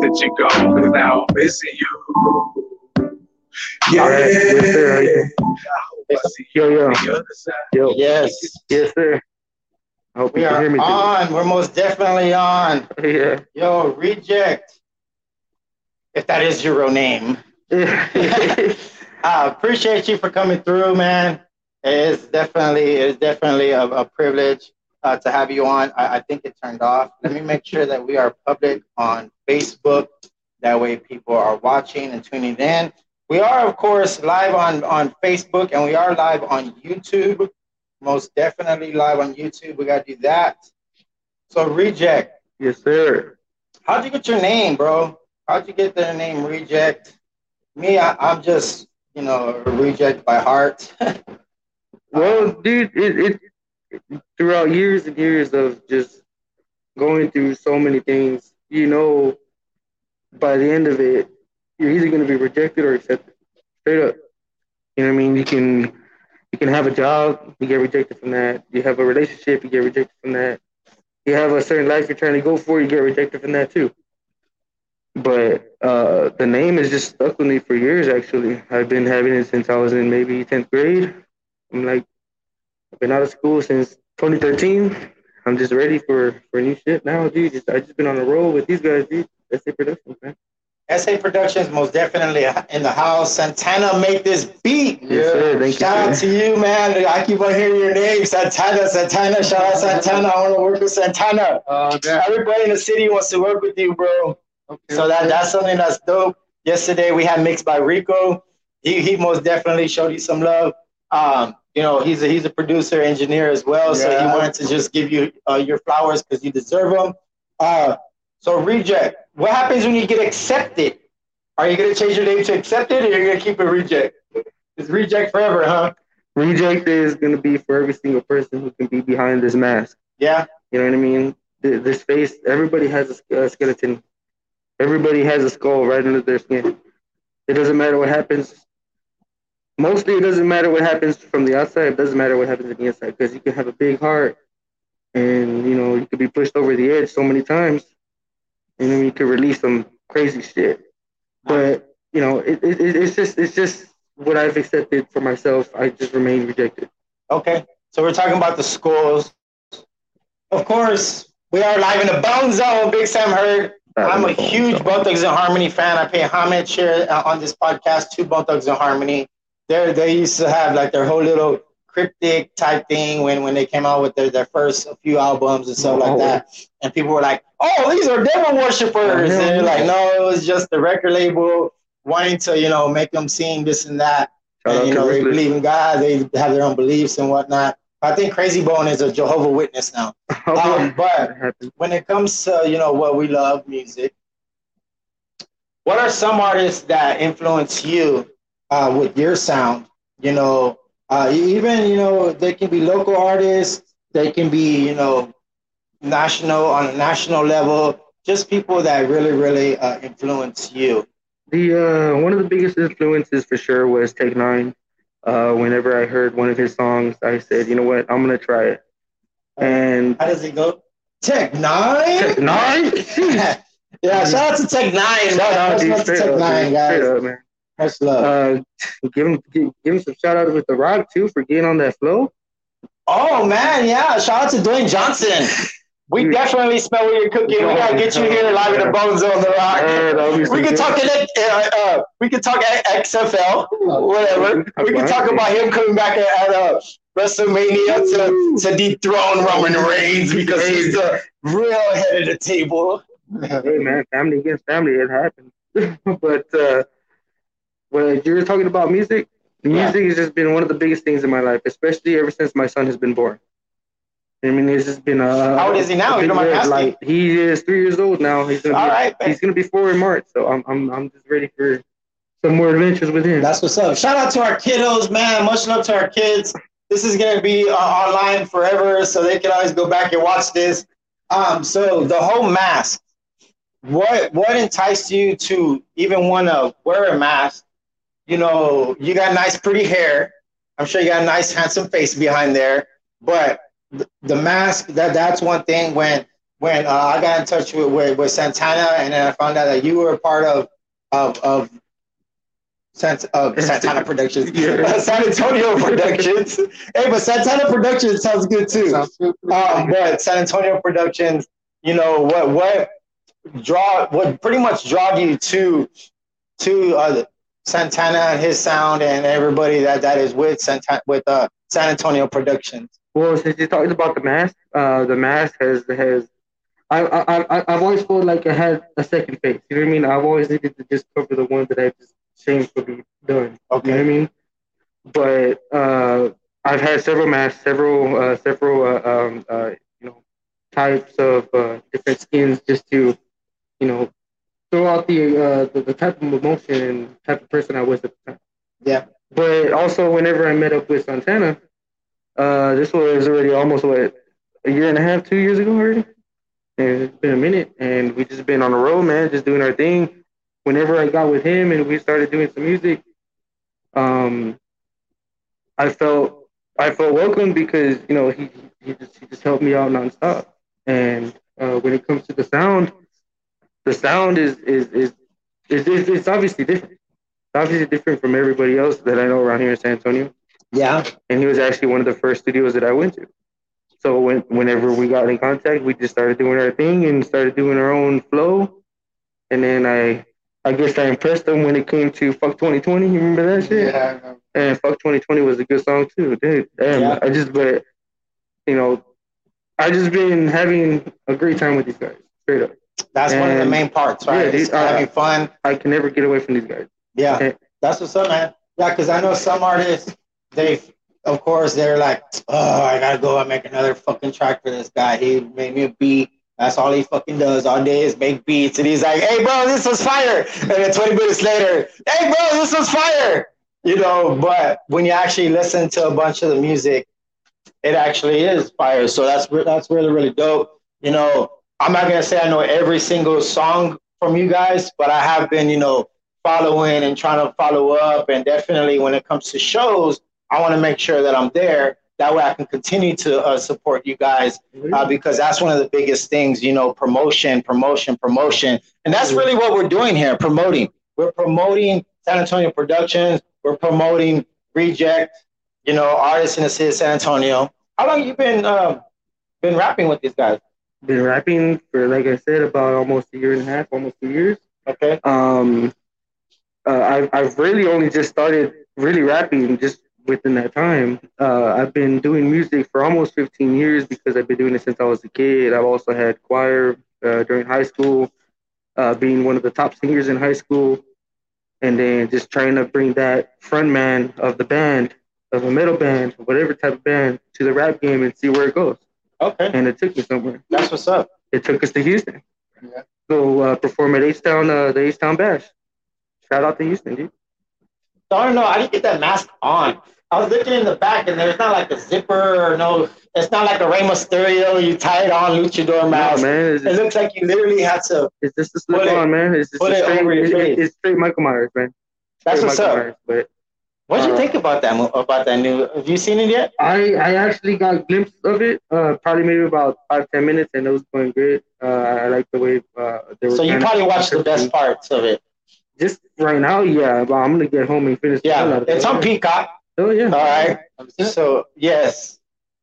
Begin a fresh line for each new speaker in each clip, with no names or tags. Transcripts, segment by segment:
that you go, cause now I'm missing you. Yeah.
Alright, yes, sir.
I see
Yo, yo.
on the other side.
Yo,
Yes,
yes, sir. I hope
we
you can
are
hear me.
on. We're most definitely on.
Yeah.
Yo, reject. If that is your real name. I appreciate you for coming through, man. It's definitely it's definitely a, a privilege uh, to have you on. I, I think it turned off. Let me make sure that we are public on Facebook. That way, people are watching and tuning in. We are, of course, live on on Facebook, and we are live on YouTube. Most definitely live on YouTube. We gotta do that. So, reject.
yes, sir.
How'd you get your name, bro? How'd you get the name Reject? Me, I, I'm just, you know, reject by heart.
Well, dude, it, it throughout years and years of just going through so many things, you know, by the end of it, you're either going to be rejected or accepted. Straight up. You know what I mean? You can you can have a job, you get rejected from that. You have a relationship, you get rejected from that. You have a certain life you're trying to go for, you get rejected from that too. But uh, the name has just stuck with me for years. Actually, I've been having it since I was in maybe tenth grade. I'm like, I've been out of school since 2013. I'm just ready for for new shit now, dude. Just, I just been on a roll with these guys, dude. SA Productions, man.
SA Productions, most definitely in the house. Santana make this beat.
Yes,
Shout
you.
out
sir.
to you, man. I keep on hearing your name, Santana, Santana. Shout out Santana. I want to work with Santana.
Damn.
Everybody in the city wants to work with you, bro.
Okay.
So that that's something that's dope. Yesterday we had mixed by Rico. He he most definitely showed you some love. Um, you know, he's a he's a producer, engineer as well. Yeah. So he wanted to just give you uh, your flowers because you deserve them. Uh, so reject. What happens when you get accepted? Are you gonna change your name to accepted, or you're gonna keep it reject? It's reject forever, huh?
Reject is gonna be for every single person who can be behind this mask.
Yeah.
You know what I mean? This face, everybody has a a skeleton. Everybody has a skull right under their skin. It doesn't matter what happens. Mostly, it doesn't matter what happens from the outside. It doesn't matter what happens on the inside because you can have a big heart, and you know you could be pushed over the edge so many times, and then you could release some crazy shit. But you know, it, it, it- it's just it's just what I've accepted for myself. I just remain rejected.
Okay, so we're talking about the schools. Of course, we are live in the Bone Zone. Big Sam Heard. I'm a huge Bone Thugs and Harmony fan. I pay homage here uh, on this podcast to Bone Thugs and Harmony. They they used to have like their whole little cryptic type thing when when they came out with their, their first few albums and stuff like
Oh.
that. And people were like, "Oh, these are devil worshippers." And they're like, "No, it was just the record label wanting to you know make them sing this and that." And, you know, they believe in God. They have their own beliefs and whatnot. I think Crazy Bone is a Jehovah Witness now. Um, but when it comes to you know what we love, music. What are some artists that influence you uh, with your sound? You know, uh, even you know they can be local artists. They can be you know national on a national level. Just people that really really uh, influence you.
The uh, one of the biggest influences for sure was Tech Nine. Uh, whenever I heard one of his songs, I said, you know what, I'm gonna try it. And
How does it go? Tech Nine.
Tech Nine,
yeah, shout out to Tech Nine.
shout out,
Much
dude,
love to Tech Nine, guys.
up,
Much love.
Uh, give him, give, give him some shout out with the Rock too for getting on that flow.
Oh man, yeah! Shout out to Dwayne Johnson. We
Dude.
definitely smell what you're cooking. We gotta get you here live in the Bone Zone, The Rock. We can talk in it. Uh, uh, we can talk at XFL, whatever. We can talk about him coming back at, at uh, WrestleMania to, to dethrone Roman Reigns because he's the real head of the table.
Hey man, family against family, it happens. but uh, when you're talking about music, music has just been one of the biggest things in my life, especially ever since my son has been born. I mean, it's just been a.
How old is he now?
a
You don't
big
mind
red
asking?
He is three years old now. He's gonna
All
be,
right,
he's gonna be four in March, so I'm I'm I'm just ready for some more adventures with him.
That's what's up. Shout out to our kiddos, man. Much love to our kids. This is gonna be uh, online forever, so they can always go back and watch this. Um, so the whole mask. What what enticed you to even want to wear a mask? You know, you got nice, pretty hair. I'm sure you got a nice, handsome face behind there. But the, the mask that that's one thing. When when uh, I got in touch with, with with Santana, and then I found out that you were a part of of of Sant- uh, Santana Productions,
Yeah.
San Antonio Productions. hey, but Santana Productions sounds good too.
Sounds good.
Um, but San Antonio Productions, you know what what draw what pretty much draw you to to uh, Santana and his sound and everybody that that is with Santana with uh, San Antonio Productions.
Well, since you talked about the mask, uh, the mask has has. I, I, I, I've always felt like I had a second face. You know what I mean? I've always needed to just cover the one that I just shamefully done. You know what I mean? But uh, I've had several masks, several uh, several uh, um, uh, you know types of uh, different skins just to you know throw out the, uh, the the type of emotion and type of person I was at the time.
Yeah.
But also, whenever I met up with Santana, uh, this was already almost what a year and a half, two years ago already. And it's been a minute, and we just been on the road, man, just doing our thing. Whenever I got with him and we started doing some music, um, I felt I felt welcome because you know he he just he just helped me out nonstop. And uh, when it comes to the sound, the sound is is is is, is it's obviously different. It's obviously different from everybody else that I know around here in San Antonio.
Yeah.
And he was actually one of the first studios that I went to. So when whenever we got in contact, we just started doing our thing and started doing our own flow. And then I I guess I impressed him when it came to Fuck 2020. You remember that shit?
Yeah,
And Fuck 2020 was a good song too, dude. Damn,
Yeah.
I just but you know, I just been having a great time with these guys. Straight up.
That's one of the main parts, right?
Yeah, dude, uh,
having fun.
I can never get away from these guys.
Yeah,
Okay.
that's what's up, man. Yeah, because I know some artists, they, of course, they're like, oh, I gotta go and make another fucking track for this guy. He made me a beat. That's all he fucking does all day is make beats. And he's like, hey, bro, this was fire. And then 20 minutes later, hey, bro, this was fire. You know, but when you actually listen to a bunch of the music, it actually is fire. So that's that's really really dope. You know, I'm not gonna say I know every single song from you guys, but I have been, you know, following and trying to follow up. And definitely when it comes to shows, I want to make sure that I'm there. That way I can continue to uh, support you guys uh, because that's one of the biggest things, you know, promotion, promotion, promotion. And that's really what we're doing here, promoting. We're promoting San Antonio Productions. We're promoting Reject, you know, artists in the city of San Antonio. How long you been uh, been rapping with these guys?
Been rapping for like I said about almost a year and a half, almost two years.
Okay.
um uh, I've, I've really only just started really rapping just within that time uh, i've been doing music for almost 15 years because i've been doing it since i was a kid i've also had choir uh, during high school uh, being one of the top singers in high school and then just trying to bring that frontman of the band of a metal band whatever type of band to the rap game and see where it goes
Okay.
and it took me somewhere
That's what's up.
it took us to Houston.
Yeah.
Go uh, perform at H Town, uh, the H Town Bash. Shout out to Houston, dude.
So I don't know. I didn't get that mask on. I was looking in the back, and there's not like a zipper or no. It's not like a Rey Mysterio. You tie it on luchador mask.
man, it's
It
just,
looks like you literally had to.
it's just a slip
Put it-
on, man. It's just
put
a
it
straight,
over your
it-
face.
it's straight Michael Myers, man.
That's
Straight
what's
Michael
up.
Myers, but
What'd you
Uh,
think about that? About that new? Have you seen it yet?
I, I actually got a glimpse of it, uh, probably maybe about five ten minutes, and it was going great. Uh, I like the way uh, they were.
So you probably watched the best parts of it.
Just right now, yeah. But I'm gonna get home and finish. the hell
Yeah,
out of it.
it's on Peacock.
Oh yeah.
All right. So yes.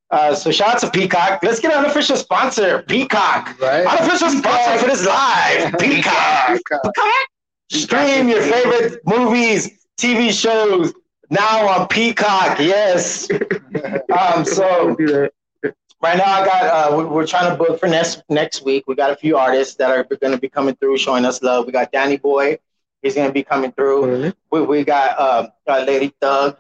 Uh, so shout out to Peacock. Let's get an unofficial sponsor, Peacock.
Right?
Unofficial sponsor for this live, peacock. Peacock. Stream your favorite movies, TV shows now on Peacock. Yes. Um, so right now I got uh, we- we're trying to book for next next week. We got a few artists that are going to be coming through, showing us love. We got Danny Boy. He's going to be coming through. We, we got uh, uh, Lady Thug.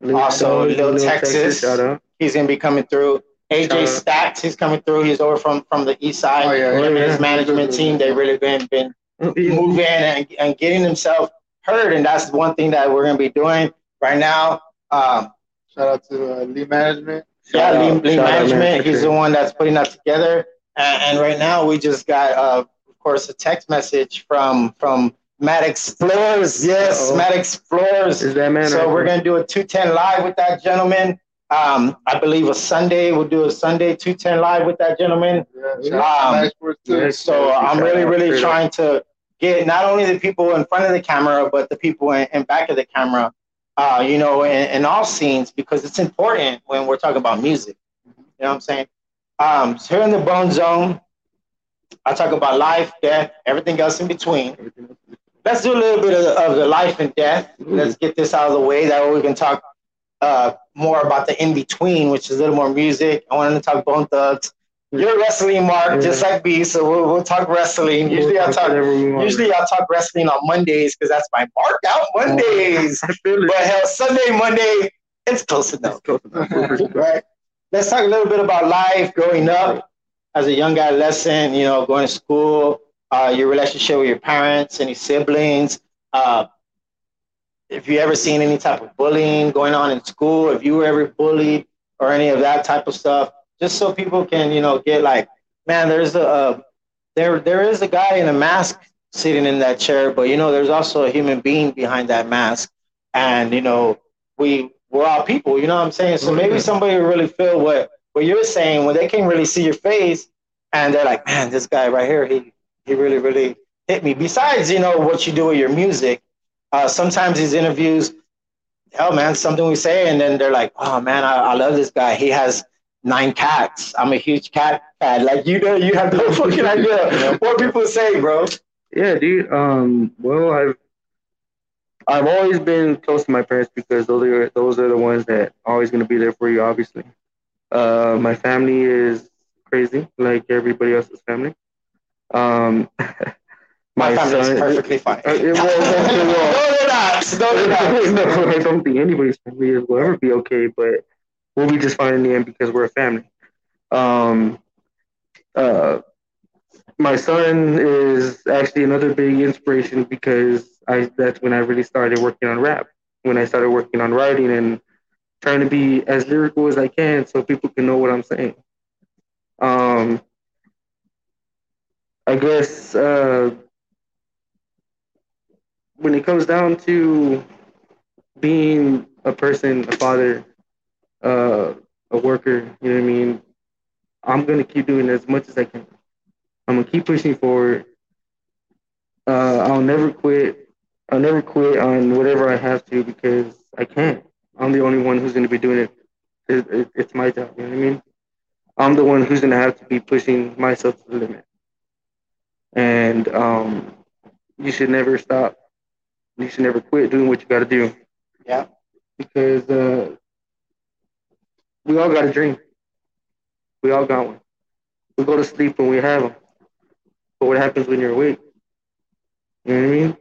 Lil
Also,
Dog,
Lil Texas.
Shout.
He's going to be coming through. AJ
Shout.
Stacks. He's coming through. He's over from from the east side.
Oh, yeah,
Him and
yeah.
his management team. They really been been moving and, and getting themselves heard. And that's one thing that we're going to be doing right now. Um,
Shout out to uh, Lee Management.
yeah,
Shout
Lee,
out-
Lee
shout out, man,
Management. He's
sure.
the one that's putting that together. And, and right now, we just got, uh, of course, a text message from from Matt Explorers. Yes,
Uh-oh.
Matt Explorers.
Is that man?
So
right
we're gonna do a 210 live with that gentleman. Um, I believe a Sunday we'll do a Sunday two ten live with that gentleman.
Yeah, shout out to
Um,
Max Sports too.
So I'm really, really trying to get not only the people in front of the camera, but the people in, in back of the camera, uh, you know, in, in all scenes because it's important when we're talking about music. You know what I'm saying? Um, so here in the Bone Zone, I talk about life, death, everything else in between. Let's do a little bit of, of the life and death. Let's get this out of the way. That way we can talk uh, more about the in between, which is a little more music. I wanted to talk Bone Thugs. You're wrestling, Mark, just like me. So we'll, we'll talk wrestling. Usually I talk. Usually I talk wrestling on Mondays because that's my mark out Mondays.
It.
But hell, Sunday, Monday, it's close enough. right? Let's talk a little bit about life growing up as a young adolescent, you know, going to school, uh, your relationship with your parents, any siblings, uh, if you ever seen any type of bullying going on in school, if you were ever bullied or any of that type of stuff, just so people can, you know, get like, man, there's a, uh, there, there is a guy in a mask sitting in that chair, but you know, there's also a human being behind that mask, and you know, we we're all people. You know what I'm saying? So maybe somebody will really feel what what you're saying when they can't really see your face, and they're like, man, this guy right here, he he really really hit me. Besides, you know, what you do with your music, uh, sometimes these interviews, hell man, something we say, and then they're like, oh man, I, I love this guy. He has nine cats. I'm a huge cat fan. Like you know, you have no fucking idea what people say, bro.
Yeah, dude. Um, well, I've I've always been close to my parents because those are those are the ones that are always gonna be there for you. Obviously, uh, my family is crazy, like everybody else's family. Um,
My family is perfectly fine.
Uh, it- well,
no, they're not. No, they're not.
no, I don't think anybody's family will ever be okay, but we'll be just fine in the end because we're a family. Um, uh, my son is actually another big inspiration because I that's when I really started working on rap. When I started working on writing and trying to be as lyrical as I can so people can know what I'm saying. Um, I guess uh, when it comes down to being a person, a father, uh, a worker, you know what I mean? I'm gonna keep doing as much as I can. I'm gonna keep pushing forward. Uh, I'll never quit. I'll never quit on whatever I have to because I can't. I'm the only one who's gonna be doing it. It, it. It's my job. You know what I mean? I'm the one who's gonna have to be pushing myself to the limit. And um, you should never stop. You should never quit doing what you got to do.
Yeah.
Because uh, we all got a dream. We all got one. We go to sleep when we have them. But what happens when you're awake? You know what I mean?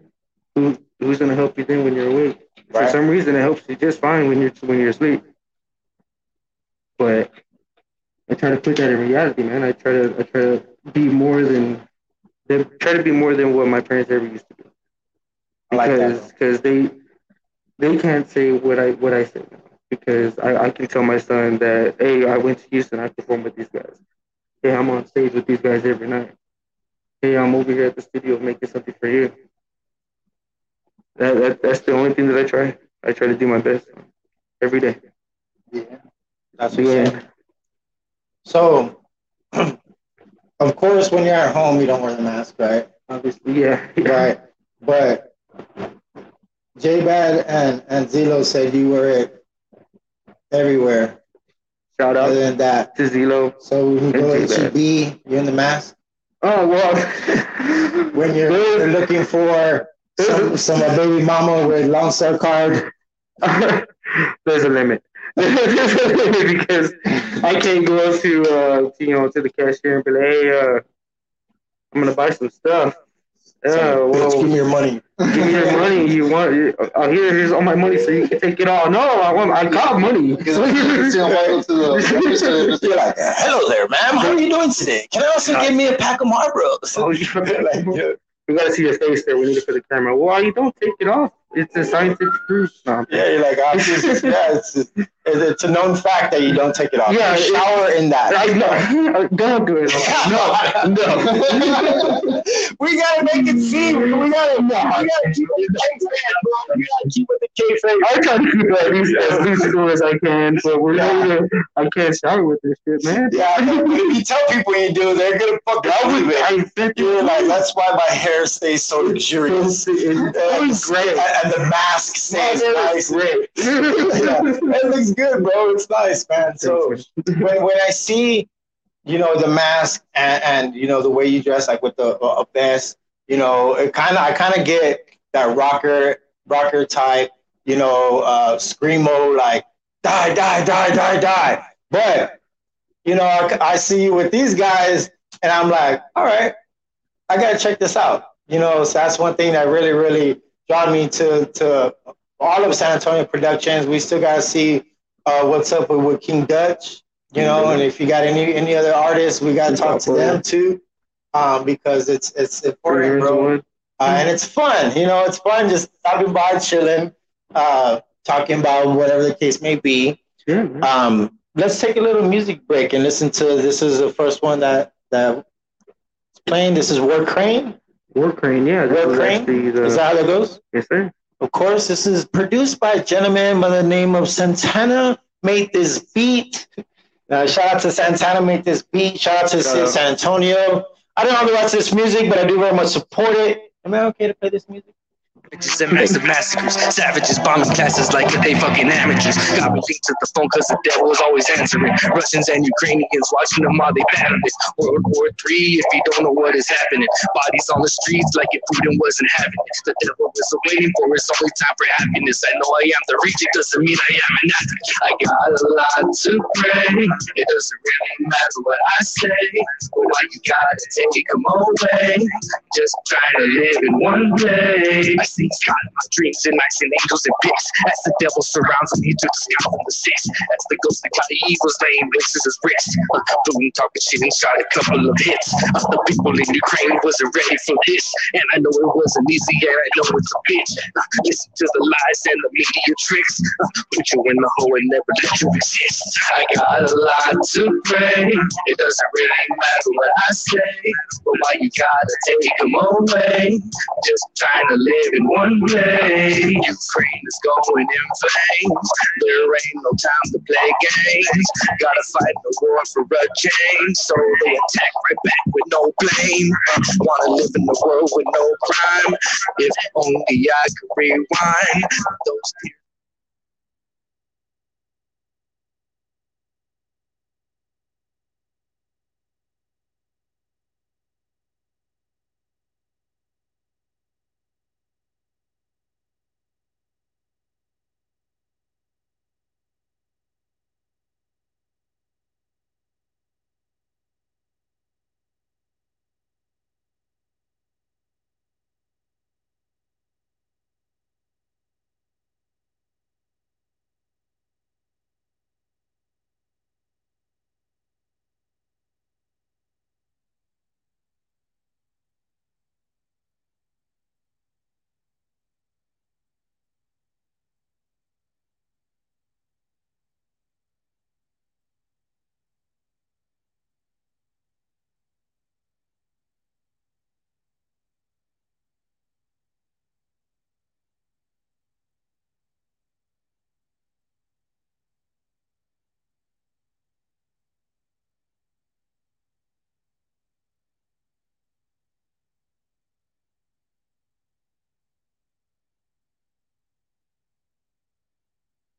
Who who's gonna help you then when you're awake? For some reason, it helps you just fine when you're when you're asleep. But I try to put that in reality, man. I try to I try to be more than they try to be more than what my parents ever used to be
I like
because
that.
because they they can't say what I what I say because I, I can tell my son that hey I went to Houston I performed with these guys hey I'm on stage with these guys every night hey I'm over here at the studio making something for you that, that that's the only thing that I try I try to do my best every day
Yeah. That's what
yeah.
So, of course, when you're at home, you don't wear the mask, right?
obviously yeah, yeah.
Right. But J Bad and, and Zilo said you wear it everywhere
shout out
other than that.
to Zelo
So when you go. HEB, you're in the mask.
oh well
When you're, you're looking for some, some baby mama with Lone Star card,
there's a limit. there's a limit because I can't go up to uh to, you know to the cashier and be like, hey, uh, I'm gonna buy some stuff. Yeah,
so,
well,
give me your money.
give me your money. You want? Uh, here, here's all my money, so you can take it all. No, I want. I got money.
Because you see him to the
You're like, hello there, ma'am. How are you doing today? Can I also give me a pack of Marlboros?
Oh,
Like, yeah.
we gotta see your face there. We need it for the camera. Why you don't take it off? It's a scientific proof. No,
Yeah, you're like, I'm just, yeah, it's just, It's a known fact that you don't take it off.
Yeah,
You shower in that.
I know. Don't do it. No, no.
we gotta make it seem. We gotta. We gotta keep it kayfabe, bro. We gotta keep it the kayfabe.
I try to keep it at least as musical as I can, but we're not. I can't shower with this shit, man.
Yeah, I know, but if you tell people you do, they're gonna fucking believe it.
I bet
You're like, that's why my hair stays so luxurious.
It's always great.
And, and the mask stays nice.
great.
yeah, it looks good, bro. It's nice, man. So when, when I see, you know, the mask and, and you know the way you dress, like with the a vest, you know, it kind of I kind of get that rocker rocker type, you know, uh, screamo like die die die die die. But you know, I, I see you with these guys, and I'm like, all right, I gotta check this out. You know, so that's one thing that really really drawn me to to all of San Antonio Productions. We still gotta see uh, what's up with, with King Dutch, you know, and if you got any any other artists, we gotta talk to them too, um, because it's it's important, bro. Uh, and it's fun, you know, it's fun just stopping by, chilling, uh, talking about whatever the case may be.
Man.
Um, let's take a little music break and listen to this is the first one that that is playing. This is War Crane.
War Crane, yeah.
War Crane?
the-
Is that how that goes?
yes, sir.
Of course, this is produced by a gentleman by the name of Santana. Made this beat. Uh, shout out to Santana. Made this beat. Shout out to
Shout.
San Antonio. I don't know the rest of this music, but I do very much support it. Am I okay to play this music?
Bitches and massive massacres. Savages bombing classes like they fucking amateurs. Got me to the phone cause the devil was always answering. Russians and Ukrainians watching them while they battle this. World War Three, if you don't know what is happening. Bodies on the streets like if Putin wasn't having it. The devil is waiting for his only time for happiness. I know I am the region, doesn't mean I am an athlete. I got a lot to pray. It doesn't really matter what I say. Why you gotta take them away? Just trying to live in one day. I see God in my dreams and I and angels and pigs. As the devil surrounds me, took the sky from the six. As the ghost that got the evil's laying places his wrist. Uh, Putin talking shit and shot a couple of hits. Uh, the people in Ukraine wasn't ready for this. And I know it wasn't easy, and I know it's a bitch. Uh, listen to the lies and the media tricks. Uh, put you in the hole and never let you exist. I got a lot to pray. It doesn't really matter what I say. But why you gotta take them away? Just trying to live in one day. Ukraine is going in vain. There ain't no time to play games. Gotta fight the war for a change. So they attack right back with no blame. Wanna live in a world with no crime. If only I could rewind those tears.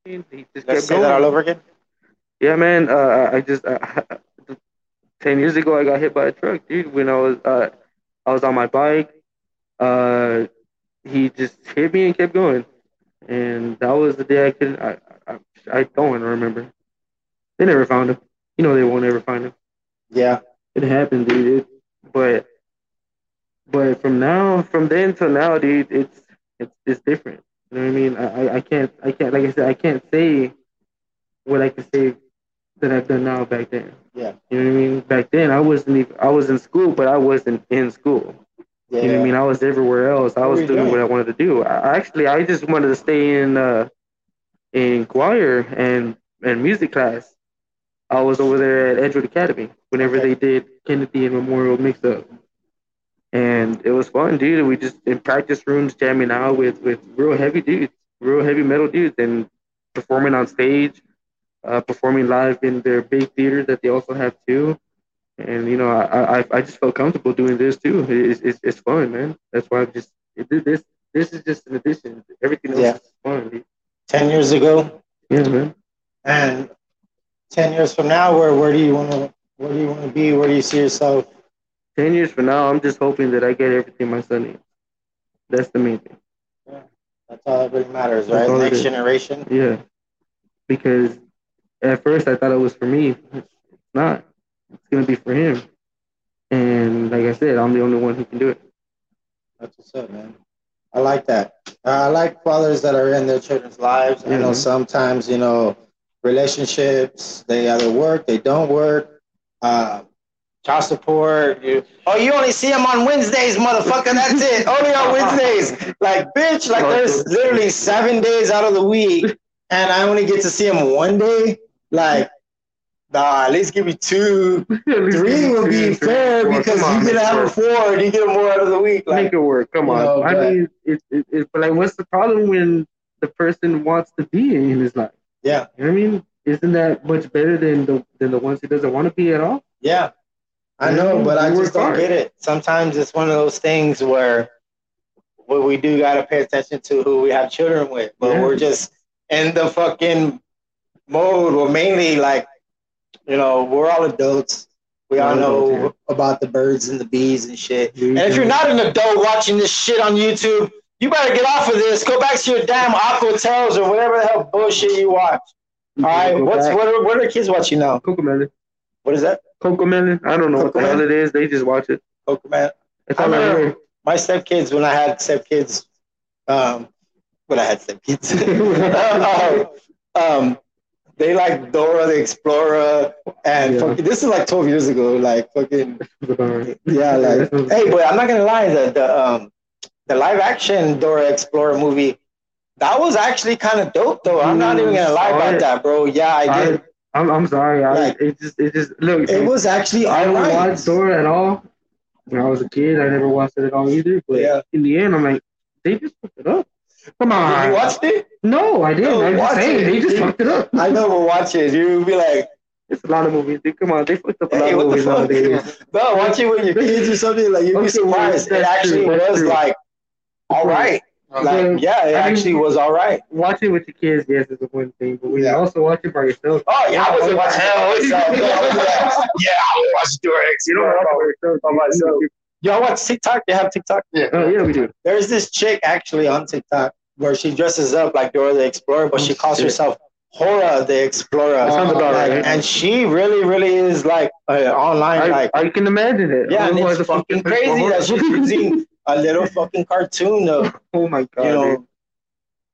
He just
Let's
kept
say that all over again.
Yeah, man. Uh, I just uh, ten years ago I got hit by a truck, dude. When I was uh, I was on my bike. Uh, he just hit me and kept going, and that was the day I couldn't. I I, I don't want to remember. They never found him. You know they won't ever find him.
Yeah.
It happened, dude. It, but but from now, from then till now, dude, it's it's it's different. You know what I mean? I, I- can't I can't like I said I can't say what I can say that I've done now back then.
Yeah.
You know what I mean? Back then I wasn't even I was in school, but I wasn't in school.
Yeah.
You know what I mean? I was everywhere else. I was doing
doing?
what I wanted to do. I, actually I just wanted to stay in uh in choir and and music class, I was over there at Edgewood Academy whenever
Okay.
they did Kennedy and Memorial Mix Up. And it was fun, dude. We just in practice rooms jamming out with with real heavy dudes, real heavy metal dudes, and performing on stage, uh, performing live in their big theater that they also have too. And you know, I I, I just felt comfortable doing this too. It's, it's, it's fun, man. That's why I'm just it, this this is just an addition. Everything else
Yeah.
is fun. Dude.
Ten years ago,
Yeah, man.
and ten years from now, where where do you want to where do you want to be? Where do you see yourself?
Ten years from now, I'm just hoping that I get everything my son needs. That's the main thing. Yeah.
That's all that really matters, right? Next generation.
Yeah, because at first I thought it was for me. It's not. It's gonna be for him. And like I said, I'm the only one who can do it.
That's what's up, man. I like that. Uh, I like fathers that are in their children's lives. I know sometimes, you know, relationships, they either work, they don't work. Uh, child support. You, oh, you only see them on Wednesdays, motherfucker. That's it. only on Wednesdays. Like, bitch, like there's literally seven days out of the week, and I only get to see them one day. Like, nah, at least give me two. Three would be fair because you get to have a four and you get more out of the week. Like,
make it work. Come
you
on.
know,
I mean, it, it, it, but like, what's the problem when the person wants to be in his life?
yeah.
You know what I mean? Isn't that much better than the than the ones he doesn't want to be at all?
Yeah, I know, but I just don't get it. Sometimes it's one of those things where where we do got to pay attention to who we have children with, but
Yeah.
we're just in the fucking mode. We're mainly like, you know, we're all adults. We all know about the birds and the bees and shit.
And
And if you're not an adult watching this shit on YouTube, you better get off of this. Go back to your damn Aqua Tales or whatever the hell bullshit you watch. All right, what's what are, what are kids watching now?
Melon?
What is that?
Cocomelon? I don't know what the
Cocomelon?
hell it is. They just watch it.
Pokemon.
That's
I
all I
remember- my stepkids when I had stepkids, um, when I had stepkids, um, um, they like Dora the Explorer, and
Yeah.
fucking, this is like twelve years ago. Like fucking yeah, like hey, but I'm not gonna lie, the the um the live action Dora Explorer movie. That was actually kind of dope, though. I'm not even gonna lie about that, bro. Yeah, I did.
I'm, I'm sorry. I,
Like-
it just, it just look.
It was actually
I don't
alright.
watch Dora at all. When I was a kid, I never watched it at all either. But
Yeah.
in the end, I'm like, they just fucked it up. Come on.
You watched it?
No, I didn't.
No,
I'm just saying
it.
they just fucked it up.
I but watch it. You'll be like,
It's a lot of movies. Dude. Come on, they fucked up a lot
Hey,
of movies nowadays.
No, watch it with your kids or something. Like you'd be surprised. It actually
true,
was
true.
like all right. Like yeah, it
I mean-
actually was all right.
Watching with your kids, yes, is a one thing. But when you
Yeah.
also watch it by yourself,
Oh yeah, I wasn't
Oh,
watching it myself. Yeah, I was like, yeah, watch Dora You know what I'm by myself. Y'all watch TikTok? They have TikTok.
Yeah.
Oh yeah, we do.
There's this chick actually on TikTok where she dresses up like Dora the Explorer, but she
Oh,
calls herself Hora the Explorer.
That sounds about
Like,
right.
And she really, really is like uh, online,
I,
like
I can imagine it.
yeah, and it's fucking crazy that she's using a little fucking cartoon to
Oh my god.
you
dude.
know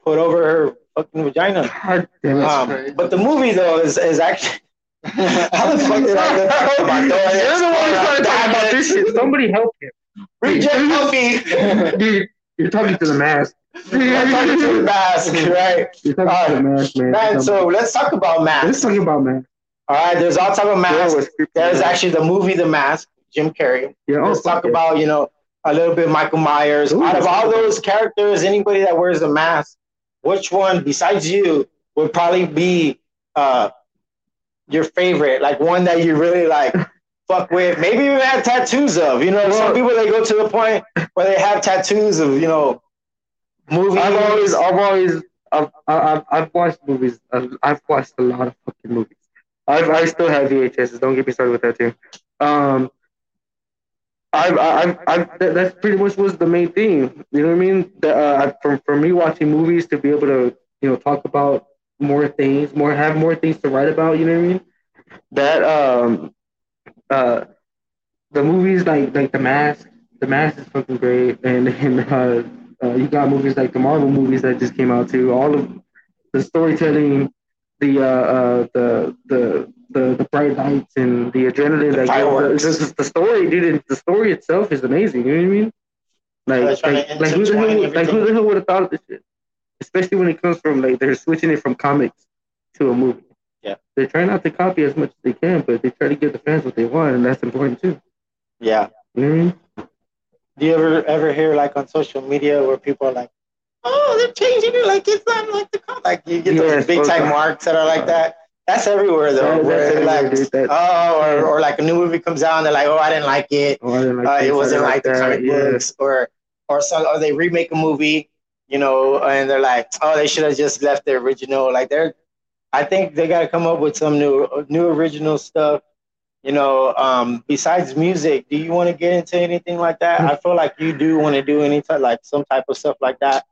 put over her fucking vagina.
God damn.
Um, but the movie though is is actually how the fuck did I get talking about Dora the
You're the one who started talking about this shit. Somebody help him.
Reject help me.
Dude, you're talking to the mask.
I'm talking to the mask, right?
You're talking to the mask, man.
Man, so let's talk about
mask.
let's
talk about mask.
All right, there's all type of
what's
There's actually the movie The Mask, Jim Carrey.
yeah, oh,
Let's talk about, you know, a little bit Michael Myers.
Ooh,
Out of all those characters, anybody that wears a mask, which one besides you would probably be uh your favorite? Like one that you really like fuck with. Maybe even have tattoos of. You know, some people they go to the point where they have tattoos of, you know, movies.
I've always, I've always, I've, I've, I've watched movies. I've, I've watched a lot of fucking movies. I've, I still have VHSs. Don't get me started with that too. Um, I've, I've, I've, that, pretty much was the main thing. You know what I mean? The, uh, for, for me watching movies to be able to, you know, talk about more things, more have more things to write about. You know what I mean? That um, uh, the movies like like the Mask. The Mask is fucking great, and and uh, uh, you got movies like the Marvel movies that just came out too. All of the storytelling, the uh, uh, the the the the bright lights and the adrenaline.
The
that goes- the, the story, dude. The story itself is amazing. You know what I mean? Like like, like who the hell like who the hell would have thought of this shit? Especially when it comes from like they're switching it from comics to a movie.
Yeah.
They try not to copy as much as they can, but they try to give the fans what they want, and that's important too.
Yeah.
You know what I mean?
Do you ever ever hear like on social media where people are like, "Oh, they're changing it like it's not like the comic." like you get
Yes,
those big time marks that are like uh, that. That's everywhere though.
That-
where
that's
they're
everywhere,
like,
dude.
Oh, or, or like a new movie comes out and they're like, oh, I didn't like it.
Oh, didn't like
uh, it wasn't like the
that,
comic
yeah.
books, or or some, or they remake a movie, you know, and they're like, oh, they should have just left the original. Like they're, I think they got to come up with some new new original stuff. You know, um, besides music, do you want to get into anything like that? I feel like you do want to do any type, like some type of stuff like that.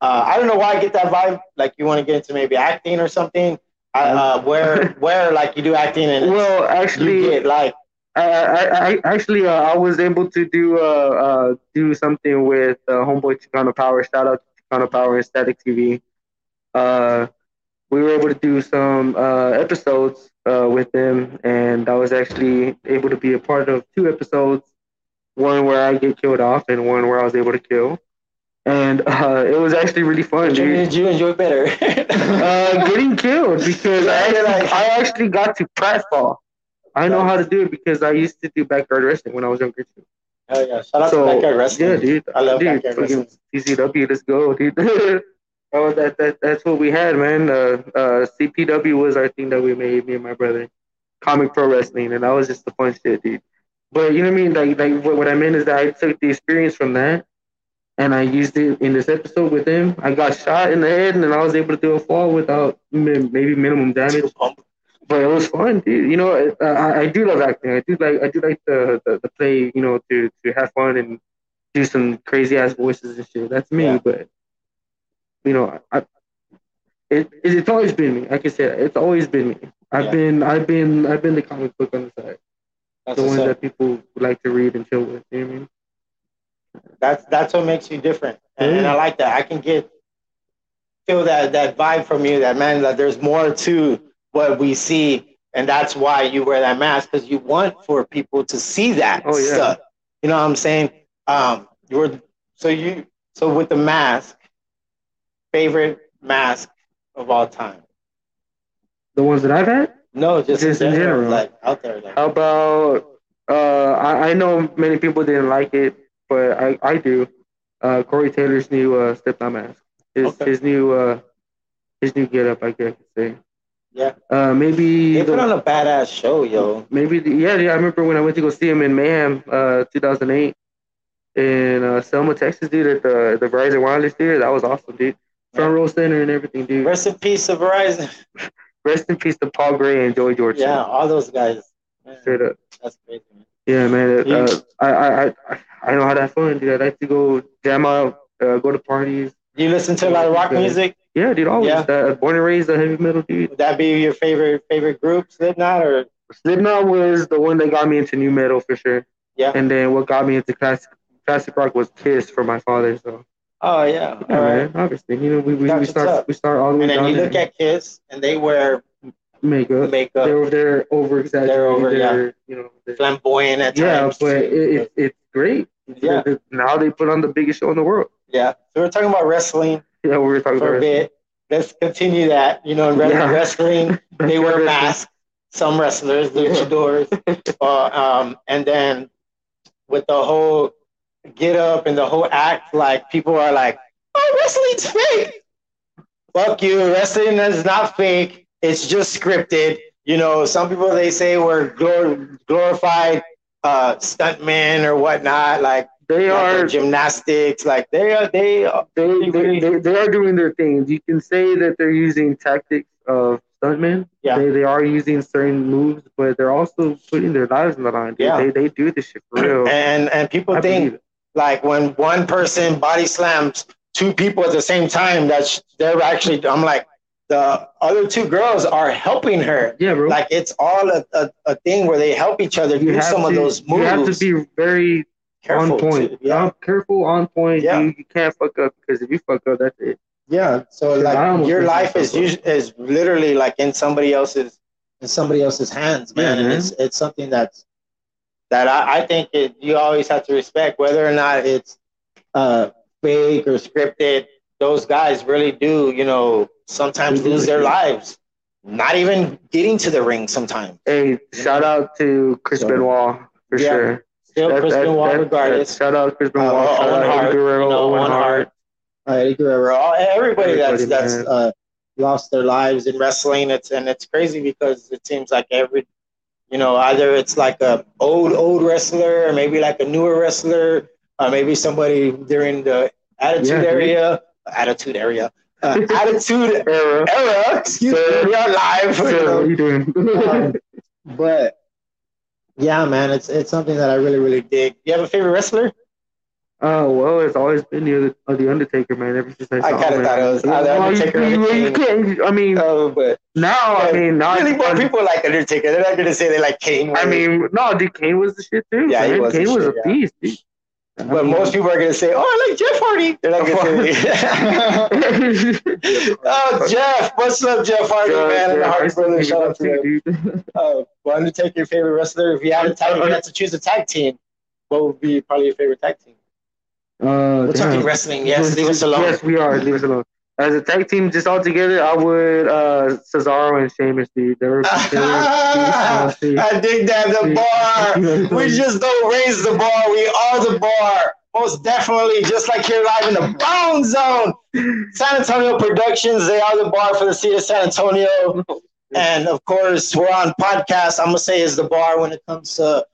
Uh, I don't know why I get that vibe. Like you want to get into maybe acting or something. Uh, where where like you do acting and
Well,
you
actually,
get like
I, I, I actually uh, I was able to do uh, uh do something with uh, Homeboy Chicano Power. Shout out to Chicano Power and Static TV. Uh, we were able to do some uh, episodes uh, with them, and I was actually able to be a part of two episodes. One where I get killed off, and one where I was able to kill. And uh, it was actually really fun,
which did you enjoy better?
Uh, getting killed because I actually,
like-
I actually got to pratfall. I know how to do it because I used to do backyard wrestling when I was younger too.
Oh yeah, shout out
so
to Backyard Wrestling.
yeah, dude,
I love
dude,
Backyard Wrestling.
CCW, let's go, dude. oh, that, that that's what we had, man. Uh, uh, CPW was our thing that we made, me and my brother. Comic Pro Wrestling, and that was just the fun shit, dude. But you know what I mean? Like, like what, what I meant is that I took the experience from that, and I used it in this episode with him. I got shot in the head, and then I was able to do a fall without maybe minimum damage. But it was fun, dude. You know, I, I, I do love acting. I do like I do like the, the, the play. You know, to to have fun and do some crazy ass voices and shit. That's me.
Yeah.
But you know, I it, it it's always been me. I said, it's always been me. I've
Yeah.
been I've been I've been the comic book on the side,
That's
the ones that people like to read and chill with. You know what I mean?
That's that's what makes you different, and, and I like that. I can get feel that that vibe from you. That man, that there's more to what we see, and that's why you wear that mask because you want for people to see that
Oh, yeah.
stuff. You know what I'm saying? Um, you're so you so with the mask, favorite mask of all time.
The ones that I've had.
No, just,
Just
in
in
general,
general.
like out there. Like,
How about uh I, I know many people didn't like it, but I, I do. Uh Corey Taylor's new uh Slipknot mask. His
Okay.
his new uh his new get up I guess I could say.
Yeah.
Uh maybe
they
the-
put on a badass show, yo.
maybe the, yeah, yeah, I remember when I went to go see him in Mayhem uh two thousand eight in uh Selma, Texas, dude, at the the Verizon Wireless Theater. That was awesome, dude. Front row center and everything, dude.
Rest in peace to Verizon.
Rest in peace to Paul Gray and Joey Jordison.
Yeah, all those guys. Man,
Straight up.
that's crazy. Man.
Yeah, man.
Yeah.
Uh, I, I, I, I know how to have fun, dude. I like to go jam out, uh, go to parties.
You listen to a lot of rock
Yeah.
music?
Yeah, dude. Always.
Yeah.
Uh, born and raised a heavy metal dude.
Would that be your favorite favorite group, Slipknot, or
Slipknot was the one that got me into nu metal for sure.
Yeah.
And then what got me into classic classic rock was Kiss for my father. So
oh yeah,
yeah,
all right.
man. Obviously, you know, we, we, we start we start all the way
And then
down
you
there.
look at Kiss, and they wear
makeup.
makeup,
They're they're over exaggerated.
They're over, yeah.
You know. they're-
flamboyant at
yeah,
times.
but it, it, it's great.
Yeah.
Now they put on the biggest show in the world.
yeah. So we're talking about wrestling
Yeah, we were talking
for a bit. Let's continue that. You know, in
Yeah.
wrestling, they wear masks. Some wrestlers, luchadors, uh, um, and then with the whole get up and the whole act, like people are like, "Oh, wrestling's fake." Fuck you, wrestling is not fake. It's just scripted. You know, some people they say we're glor- glorified uh, stuntmen or whatnot, like,
They
like
are
gymnastics. Like they are, they are,
they, they, they, they are doing their things. You can say that they're using tactics of stuntmen.
Yeah.
They, they are using certain moves, but they're also putting their lives on the line. Dude.
Yeah.
They, they do this shit for real.
and and people
I
think like when one person body slams two people at the same time that's they're actually i'm like the other two girls are helping her
Yeah, bro.
like it's all a, a, a thing where they help each other do some of
to,
those
You have to be very
careful
on point.
too. yeah
careful, on point.
Yeah.
You, you can't fuck up because if you fuck up, that's it.
yeah so like your life is
myself
us- is literally like in somebody else's in somebody else's hands man and it's it's something that's that I, I think it, you always have to respect whether or not it's uh fake or scripted those guys really do you know sometimes lose their lives not even getting to the ring sometimes.
Hey, shout out to Chris
So-
Benoit for
Yeah.
sure.
Still,
That-
Chris
that-
Benoit,
that-
regardless.
that- Shout out Chris
Uh,
Benoit. shout
Owen
out Eddie
Hart,
Guerrero,
you know,
Owen Hart.
Hart, uh, Eddie Guerrero, all- everybody that's
Everybody,
that's
man.
uh, lost their lives in wrestling. It's and it's crazy because it seems like every, you know, either it's like a old old wrestler or maybe like a newer wrestler, or maybe somebody during the Attitude
Yeah,
area, Attitude area, uh, Attitude
Era.
era. Excuse me, we are live. you know.
what you doing?
Um, but yeah, man, it's it's something that I really really dig. You have a favorite wrestler?
Oh well, it's always been the uh, the Undertaker, man. Ever since I saw
I kinda
him,
thought it was
man.
either
Well, you-
Undertaker
you, you can't. I mean,
Oh, but
now I mean, now
really more people like Undertaker. They're not gonna say they like Kane.
I mean, no, dude, Kane was the shit too.
Yeah,
man.
was the
Kane was
shit,
a
yeah.
beast. I
but
mean,
most people are gonna say, "Oh, I like Jeff Hardy." They're not gonna say. oh, Jeff, what's up, Jeff Hardy,
Yeah,
man? And the
yeah,
Hardy
I see
brothers.
you,
Shout
I
out to
see
them.
you.
Uh, well, Undertaker, your favorite wrestler? If you had a tag, if you had to choose a tag team, what would be probably your favorite tag team?
Uh,
We're talking wrestling. Yes, leave us alone.
Yes, we are. Leave us alone. As a tag team, just all together, I would uh Cesaro and Sheamus, dude. They were,
I dig that the bar. We just don't raise the bar. We are the bar. Most definitely, just like you're live in the BoneZone, San Antonio Productions. They are the bar for the city of San Antonio. And of course, we're on podcast. I'm gonna say is the bar when it comes to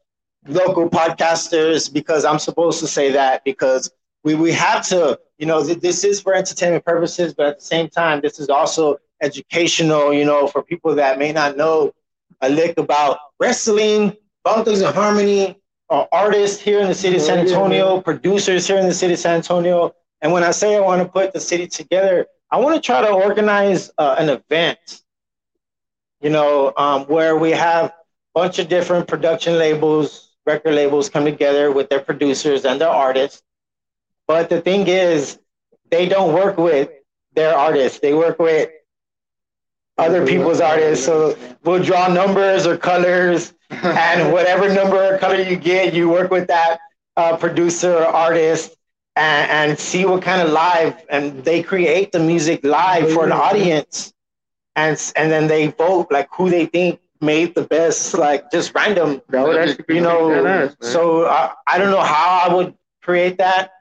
local podcasters because I'm supposed to say that because we we have to. You know, th- this is for entertainment purposes, but at the same time, this is also educational. You know, for people that may not know a lick about wrestling, Thugs and Harmony, uh, artists here in the city of San
Oh,
Antonio, producers here in the city of San Antonio. And when I say I want to put the city together, I want to try to organize uh, an event, you know, um, where we have a bunch of different production labels, record labels come together with their producers and their artists. But the thing is, they don't work with their artists. They work with other people's artists. So we'll draw numbers or colors, and whatever number or color you get, you work with that uh, producer or artist and, and see what kind of live, and they create the music live for an audience, and and then they vote like who they think made the best, like just random you know, so I, I don't know how I would create that.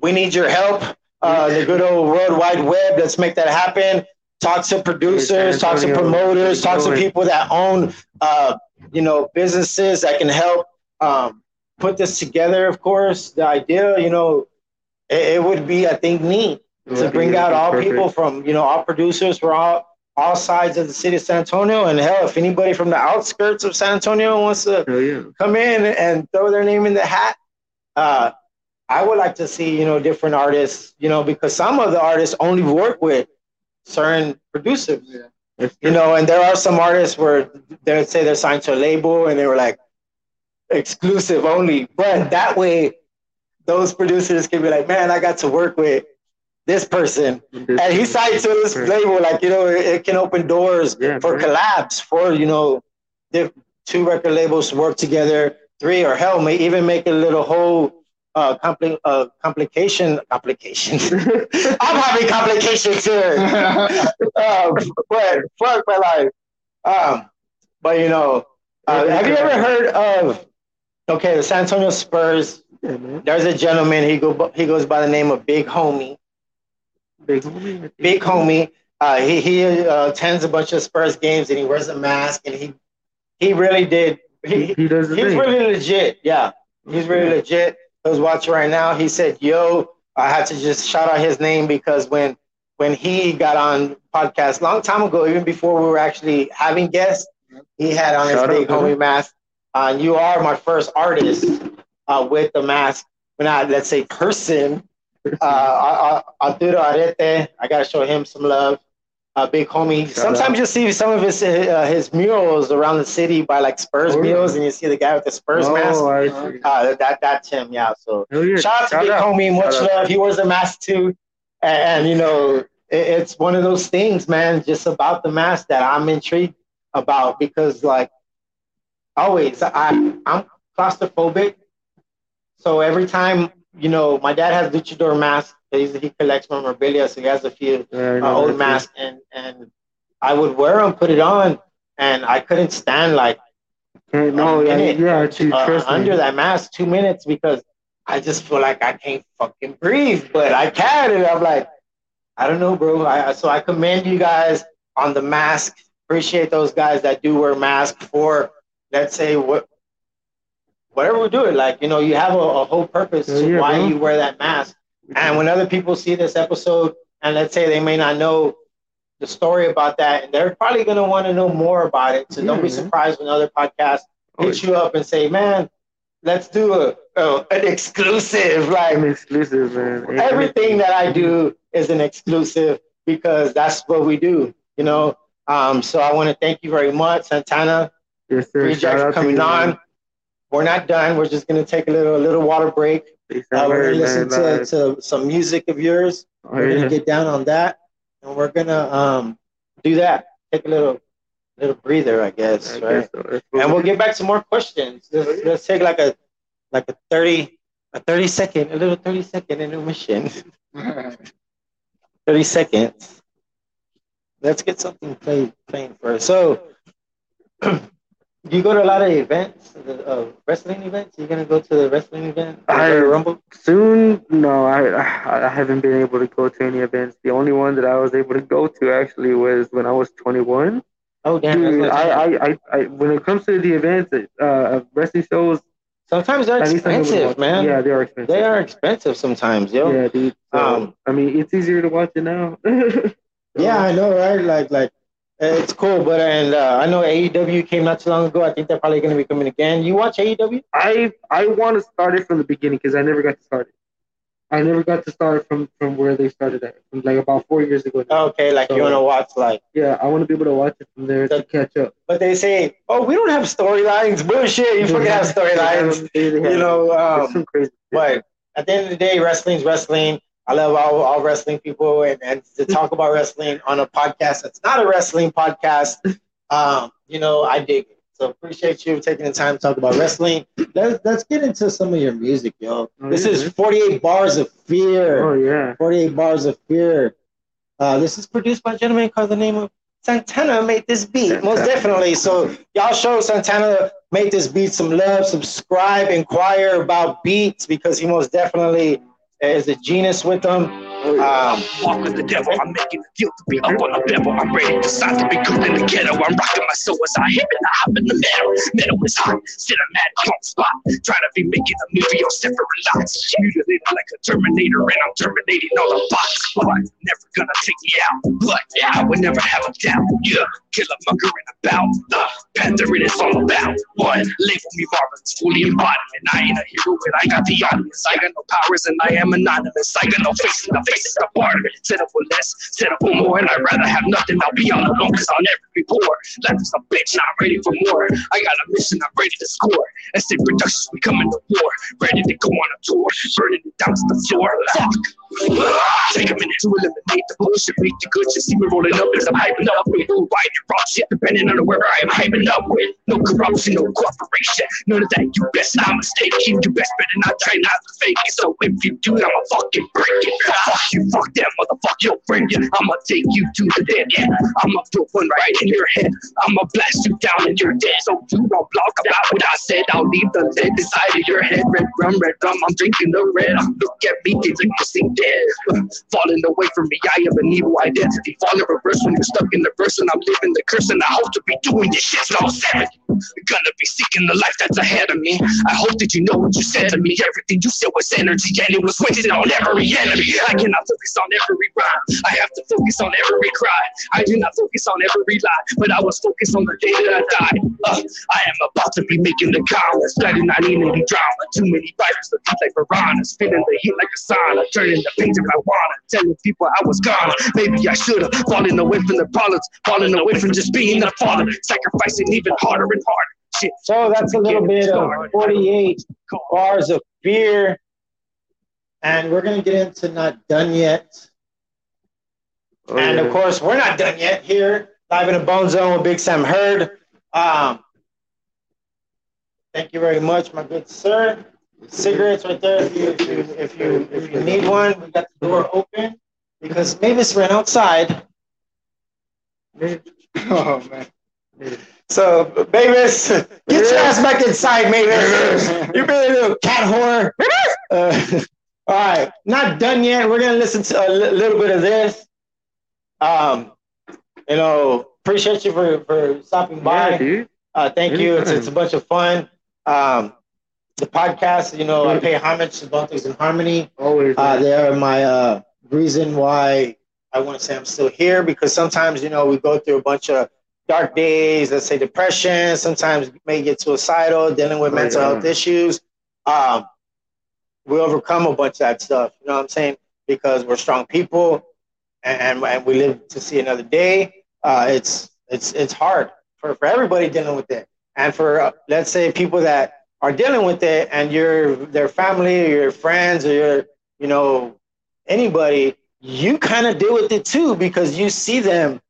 We need your help. Uh, the good old World Wide Web. Let's make that happen. Talk to producers, talk to promoters, talk to people that own, uh, you know, businesses that can help um, put this together. Of course, the idea, you know, it, it would be, I think, neat to bring out all
Perfect.
people from, you know, all producers from all all sides of the city of San Antonio. And hell, if anybody from the outskirts of San Antonio wants to
yeah.
come in and throw their name in the hat. Uh, I would like to see, you know, different artists, you know, because some of the artists only work with certain producers,
That's
you know, and there are some artists where they would say they're signed to a label and they were like exclusive only. But that way, those producers can be like, man, I got to work with this person
This-
and he signed to this
Right.
label, like you know, it, it can open doors
Yeah,
for
right.
collabs, for you know, diff- two record labels to work together, three or hell, may even make a little whole uh, compli- uh complication complications. I'm having complications here, um, but fuck my life. Um, but you know, uh, have you ever heard of? Okay, the San Antonio Spurs.
Yeah, man.
There's a gentleman. He go he goes by the name of Big Homie.
Big homie.
big homie. Uh, he he uh, attends a bunch of Spurs games and he wears a mask and he he really did.
He,
He,
he does
he's
thing.
really legit. Yeah, he's really legit. Was watching right now. He said, "Yo, I had to just shout out his name because when when he got on podcast long time ago, even before we were actually having guests, he had on his
Shout out,
big homie mask. Uh, and you are my first artist uh, with the mask. When I let's say person, uh, Arturo Arete. I gotta show him some love. Uh, big homie.
Shout
Sometimes
out.
you see some of his uh, his murals around the city by like Spurs
Oh,
murals, and you see the guy with the Spurs
oh,
mask.
I.
Uh, that that's him. Yeah. So shout out to big homie. Much
Shout out.
love. He wears a mask too, and, and you know it, it's one of those things, man. Just about the mask that I'm intrigued about because like always, I I'm claustrophobic. So every time, you know, my dad has luchador masks. He's, he collects memorabilia, so he has a few
Yeah,
uh, old masks, and and I would wear them, put it on, and I couldn't stand like
no, yeah,
minute,
yeah, dude,
uh,
me.
under that mask two minutes because I just feel like I can't fucking breathe, but I can, and I'm like, I don't know, bro. I, so I commend you guys on the mask. Appreciate those guys that do wear masks for, let's say, what. Whatever we do doing, like you know, you have a, a whole purpose
Yeah,
to
yeah,
why
bro.
you wear that mask. And when other people see this episode, and let's say they may not know the story about that, and they're probably going to want to know more about it. So don't be
man.
surprised when other podcasts
Oh,
hit you up and say, "Man, let's do a, a an exclusive." Like
I'm exclusive, man.
everything that I do is an exclusive because that's what we do. You know. Um, so I want to thank you very much, Santana.
Yes, sir.
Appreciate
Shout
you
out to
coming
you,
on.
man.
We're not done. We're just gonna take a little a little water break. Uh, we're gonna listen to, to some music of yours.
Oh,
We're gonna get down on that, and we're gonna um do that. Take a little little breather, I guess,
I
right?
guess so.
And we'll get back to more questions. Let's, let's take like a like a thirty a thirty second a little thirty second intermission. Thirty seconds. Let's get something played playing first. So. Do you go to a lot of events, uh, wrestling events. Are You gonna go to the wrestling event,
I-
Rumble?
Soon, no, I I haven't been able to go to any events. The only one that I was able to go to actually was when I was 21.
Oh damn!
Dude, I, I, I, I, when it comes to the events, uh, wrestling shows,
Sometimes they're
at least I'm able to
expensive, man.
Yeah, they are expensive.
They are expensive sometimes, yo.
Yeah, dude. So,
Um,
I mean, it's easier to watch it now.
Yeah, I know, right? Like, like it's cool. But and uh, I know AEW came not too long ago. I think they're probably going to be coming again. You watch AEW?
I I want to start it from the beginning because I never got to start it. I never got to start from from where they started at, from like about four years ago. now.
Okay, like you want to watch like.
Yeah, I want to be able to watch it from there to catch up.
But they say, oh, we don't have storylines. Bullshit. You fucking have storylines.
They- they have-
You know. Um,
some crazy. shit.
but at the end of the day, wrestling's wrestling. I love all, all wrestling people, and, and to talk about wrestling on a podcast that's not a wrestling podcast, um, you know, I dig it. So appreciate you taking the time to talk about wrestling. Let's let's get into some of your music, yo.
Oh,
This
yeah,
is 48 Bars of Fear.
Oh yeah.
48 Bars of Fear. Uh, this is produced by a gentleman called the name of Santana made this beat, most definitely. So y'all show Santana made this beat some love, subscribe, inquire about beats because he most definitely is a genius with them. Um,
Walk with the devil, I'm making guilt to be up on the level. I'm ready to decide to be good in the ghetto. I'm rocking my soul as I hit and I hop in the metal. Metal is hot, mad don't spot. Trying to be making a movie on separate lots. Mutilated like a Terminator, and I'm terminating all the bots. But never gonna take me out. But yeah, I would never have a doubt. Yeah, killer monger in about. The panther it is all about. One, label me marvelous, fully embodied. And I ain't a hero, but I got the audience. I got no powers, and I am anonymous. I got no face in the face the part of. Set up for less, set up for more, and I'd rather have nothing. I'll be all alone, cause I'll never be poor. Life is a bitch, not ready for more. I got a mission, I'm ready to score. And say productions, we coming to war. Ready to go on a tour, burning it down to the floor. Fuck. Take a minute to eliminate the bullshit, make the good shit. See me rolling up as I'm hyping up with blue, white, and raw shit, depending on the where I am hyping up with. No corruption, no cooperation, none of that. You best not mistake it. You best better not try not to fake it. So if you do, I'ma fucking break it. Fuck you, fuck that motherfucker, you'll bring you. I'ma take you to the dead. I'ma put one right in your head. I'ma blast you down and you're dead. So you don't block about what I said. I'll leave the lead inside of your head. Red rum, red rum. I'm drinking the red. Look at me, they think you dead. Falling away from me, I have an evil identity. Falling reverse when you're stuck in the verse, and I'm living the curse, and I hope to be doing this shit I'm 70. Gonna be seeking the life that's ahead of me. I hope that you know what you said to me. Everything you said was energy, and it was wasted on every enemy. I cannot focus on every rhyme. I have to focus on every cry. I do not focus on every lie, but I was focused on the day that I died. Uh, I am about to be making the comments. Do not need any drama. Too many writers that look like piranhas, feeling the heat like a sauna, turning the page if I wanna, telling people I was gone. Maybe I should have fallen away from the problems, fallen away from just being the father, sacrificing even harder and harder. Shit.
so that's a little bit of 48 Bars of Fear. And we're going to get into Not Done Yet.
Oh,
and
yeah.
of course, we're not done yet here, live in a bone zone with Big Sam Heard. Um, thank you very much, my good sir. Cigarettes right there. If you if you if you if you need one, we got the door open because Mavis ran outside. Oh man. So, Mavis, get your ass back inside, Mavis. You've been a little cat whore. Uh, all right, not done yet. We're gonna listen to a little bit of this. Um, you know, appreciate you for for stopping by.
yeah.
Uh, thank you. It's, it's a bunch of fun. Um, the podcast, you know, I pay homage to Bone Thugs and Harmony.
Always.
Uh, they are my uh, reason why I want to say I'm still here because sometimes, you know, we go through a bunch of dark days, let's say depression, sometimes may get suicidal, dealing with
Oh,
mental
yeah.
health issues. Um, we overcome a bunch of that stuff, you know what I'm saying? Because we're strong people and, and we live to see another day. Uh, it's, it's, it's hard for, for everybody dealing with it. And for, uh, let's say, people that are dealing with it and you're their family or your friends or your, you know, anybody, you kind of deal with it too because you see them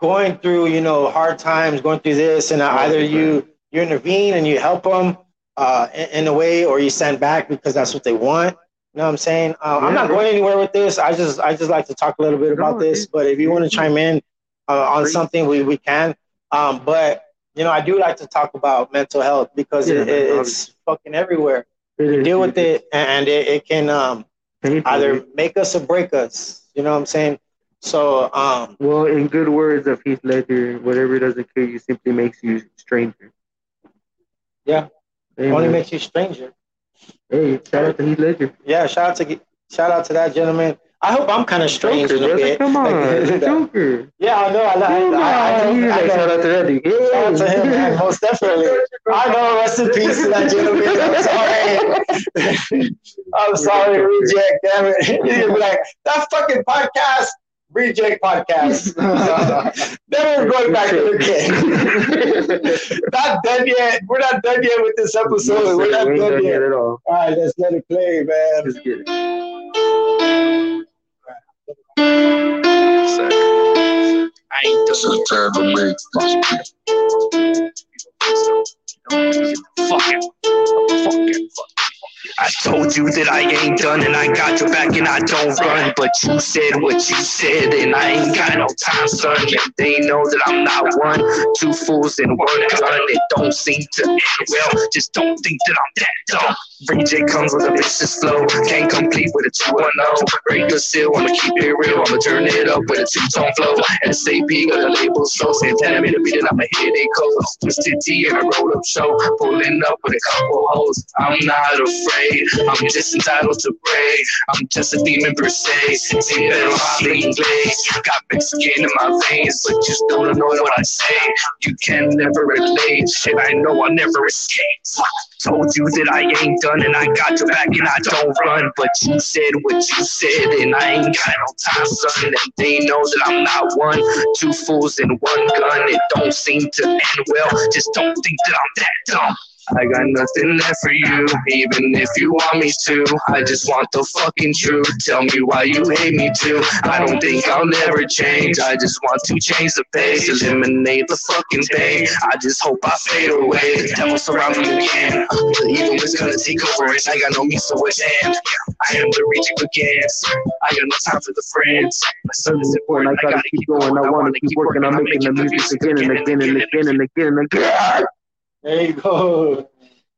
going through, you know, hard times, going through this, and either you you intervene and you help them uh, in, in a way, or you send back because that's what they want. You know what I'm saying? Uh, I'm not going anywhere with this. I just I just like to talk a little bit about this. But if you want to chime in uh, on something, we we can. Um, but you know, I do like to talk about mental health because
Yeah,
it, it's fucking everywhere.
It
Deal with it, and it, it can um, either make us or break us. You know what I'm saying? So, um,
Well, in good words of Heath Ledger, whatever doesn't kill you simply makes you stranger.
Yeah.
Hey,
only makes you stranger.
hey, shout out to Heath Ledger.
Yeah, shout out to shout out to that gentleman. I hope I'm kind of strange
Joker,
a bit.
Come on,
Like,
Joker.
yeah, I know. I, I,
Come
I, I,
on.
I, I,
like, shout out to that dude. Yeah.
Shout out to him, man, most definitely. I know. Rest in peace to that gentleman. I'm sorry. I'm sorry, reject. Damn it. You'd be like that fucking podcast. Reject podcast. Never going back to again. not done yet. We're not done yet with this episode. We're not done
done
yet.
yet at all.
All right, let's let it play, man.
Just get it.
I ain't done
Just turn the mix.
fucking, fucking, I told you that I ain't done and I got your back and I don't run. But you said what you said and I ain't got no time, son. And they know that I'm not one. Two fools and one gun. It don't seem to end well. Just don't think that I'm that dumb. Ray J comes with a vicious flow. Can't complete with a 2-1-0. Break the seal, I'ma keep it real. I'ma turn it up with a two-tone flow. SAP got a label, so Santana made a beat and I'ma hit it cold. Twisted T and a roll up show. Pulling up with a couple hoes. I'm not afraid. I'm just entitled to pray. I'm just a demon per se. See better Holly Glaze. Got Mexican in my veins, but still don't know what I say. You can never relate. Shit, I know I'll never escape. Told you that I ain't done and I got your back and I don't run. But you said what you said and I ain't got no time, son. And they know that I'm not one. Two fools and one gun. It don't seem to end well. Just don't think that I'm that dumb. I got nothing left for you, even if you want me to. I just want the fucking truth. Tell me why you hate me too. I don't think I'll never change. I just want to change the pace, eliminate the fucking pain. I just hope I fade away. The devil surround me again. The evil is gonna take over, and I got no means to withstand. I am the reject again. I got no time for the friends. My son is important.
I gotta keep going. I wanna keep working. I'm making the music again and again and again and again and again.
There you go.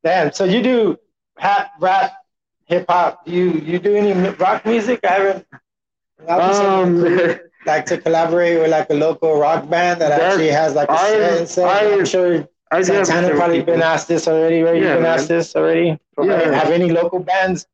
Damn. So you do rap, rap, hip hop. Do you you do any rock music? I haven't.
Um,
like to collaborate with like a local rock band that
That-
actually has like a
I-
set and set.
I-
I'm sure
i've
Santana probably
people.
been asked this already, right? You've
Yeah,
been
man.
asked this already.
Yeah.
Have any local bands,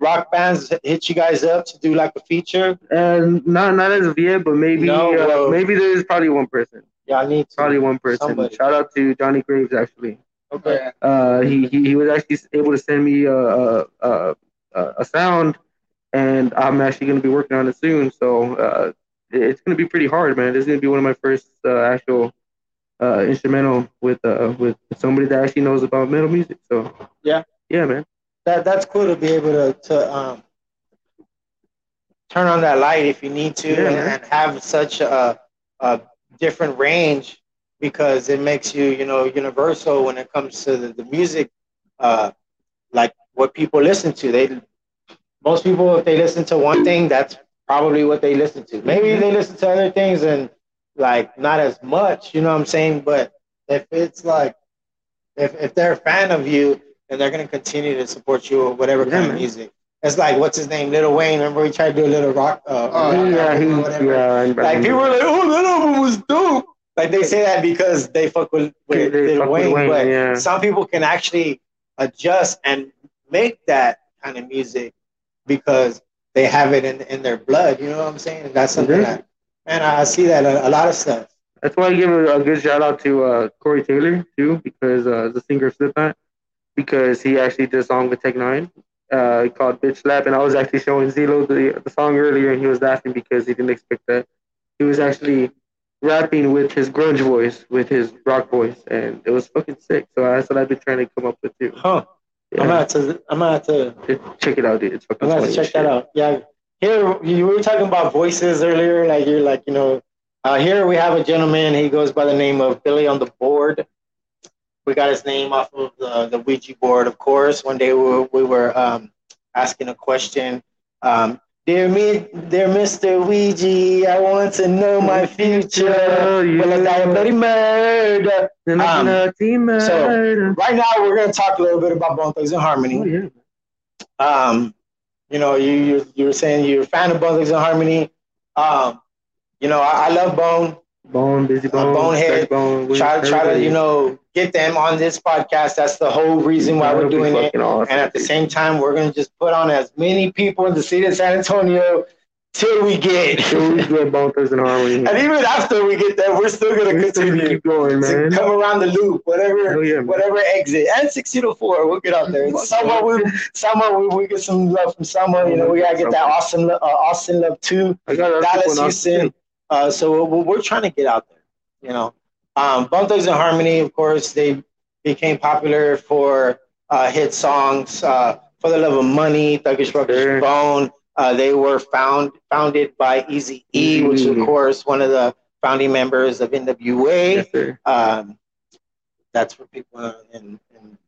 rock bands, hit you guys up to do like a feature?
And not not as of yet, but maybe
No,
uh, maybe there is probably one person.
Y'all need to.
Probably one person.
Somebody.
Shout out to Johnny Graves actually.
Okay.
Uh, he, he he was actually able to send me a a, a, a sound, and I'm actually gonna be working on it soon. So uh, it's gonna be pretty hard, man. This is gonna be one of my first uh, actual uh, instrumental with uh with somebody that actually knows about metal music. So
Yeah.
yeah, man.
that that's cool to be able to to um, turn on that light if you need to
Yeah,
and, and have such a, a different range because it makes you you know universal when it comes to the, the music uh, like what people listen to they most people if they listen to one thing that's probably what they listen to maybe they listen to other things and like not as much, you know what I'm saying? But if it's like if if they're a fan of you and they're gonna continue to support you or whatever
Yeah,
kind of music. It's like what's his name, Lil Wayne. Remember we tried to do a little rock. Uh,
Oh,
yeah, he,
whatever.
yeah, and-
Like people were like, "Oh, that album was dope." Like they say that because they fuck with, with
They
Lil
fuck with
Wayne,
Wayne,
but
yeah.
some people can actually adjust and make that kind of music because they have it in, in their blood. You know what I'm saying? And that's something
Mhm.
that, man, I see that a, a lot of stuff.
That's why I give a, a good shout out to uh, Corey Taylor too, because uh, the singer Slipknot, because he actually did a song with Tech Nine uh, called "Bitch Slap," and I was actually showing Zelo the the song earlier, and he was laughing because he didn't expect that. He was actually rapping with his grunge voice, with his rock voice, and it was fucking sick. So that's what I've been trying to come up with too.
Huh? I'm gonna have to. I'm have to.
Check it out, dude. It's fucking
I'm
funny
to check that out. Yeah. Here you were talking about voices earlier. Like you're like you know. Uh, here we have a gentleman. He goes by the name of Billy on the board. We got his name off of the, the Ouija board, of course. One day we were, we were um, asking a question. Um, dear me, dear Mr. Ouija, I want to know my future. Will I die a bloody murder? Um,
uh,
so- Right now, we're gonna talk a little bit about Bone Thugs and Harmony.
Oh, yeah.
um, you know, you you you were saying you're a fan of Bone Thugs and Harmony. Um, you know, I, I love Bone.
Bone, Bizzy Bone,
Bonehead.
Stretch bone.
Try try to you know get them on this podcast. That's the whole reason why we're
That'll be
doing it.
awesome,
And at the same time, we're gonna just put on as many people in the city of San Antonio till we get.
Till we get Thugs and Harmony.
and even after we get there, we're still gonna
We're
continue
keep going,
to
man.
come around the loop, whatever.
Yeah.
Whatever exit and 1604, we'll get out there. Somewhere we, somewhere we, we get some love from someone. You know, we gotta get that lo- uh, Austin love too.
I got
Dallas,
people in Austin,
Houston. Uh, so we're, we're trying to get out there. You know, um, Bone Thugs and Harmony, of course, they became popular for uh, hit songs. Uh, for the love of money, Thuggish Ruggish. Bone. Uh, they were found founded by Easy E, which is of course one of the founding members of NWA
Yes,
um, that's for people in, in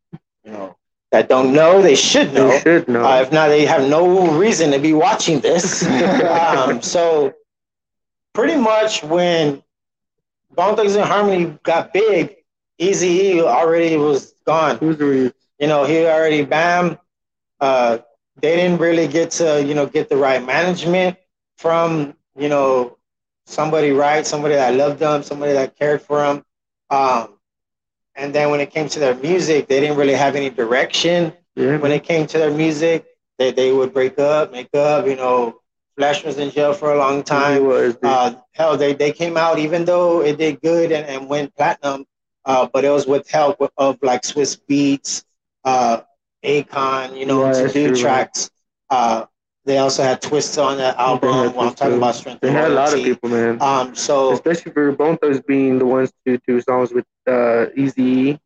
you know that don't know they should know
They should know.
uh, if not they have no reason to be watching this um, so pretty much when Bone Thugs and Harmony got big. Easy E already was gone. You know he already bam uh, they didn't really get to you know get the right management from you know somebody right somebody that loved them somebody that cared for them. Um, and then when it came to their music they didn't really have any direction.
Yeah,
when it came to their music they, they would break up make up you know Flesh was in jail for a long
He
time
was,
uh, hell, they, they came out even though it did good and, and went platinum, uh, but it was with help of like Swizz Beatz, uh, Akon, you know,
Yeah,
to do
true,
tracks. Uh, they also had Twista on that album. Well, I'm talking about Strength
they had a lot of people, man.
Um, so
Especially for Bone Thugs being the ones to do songs with uh, Eazy,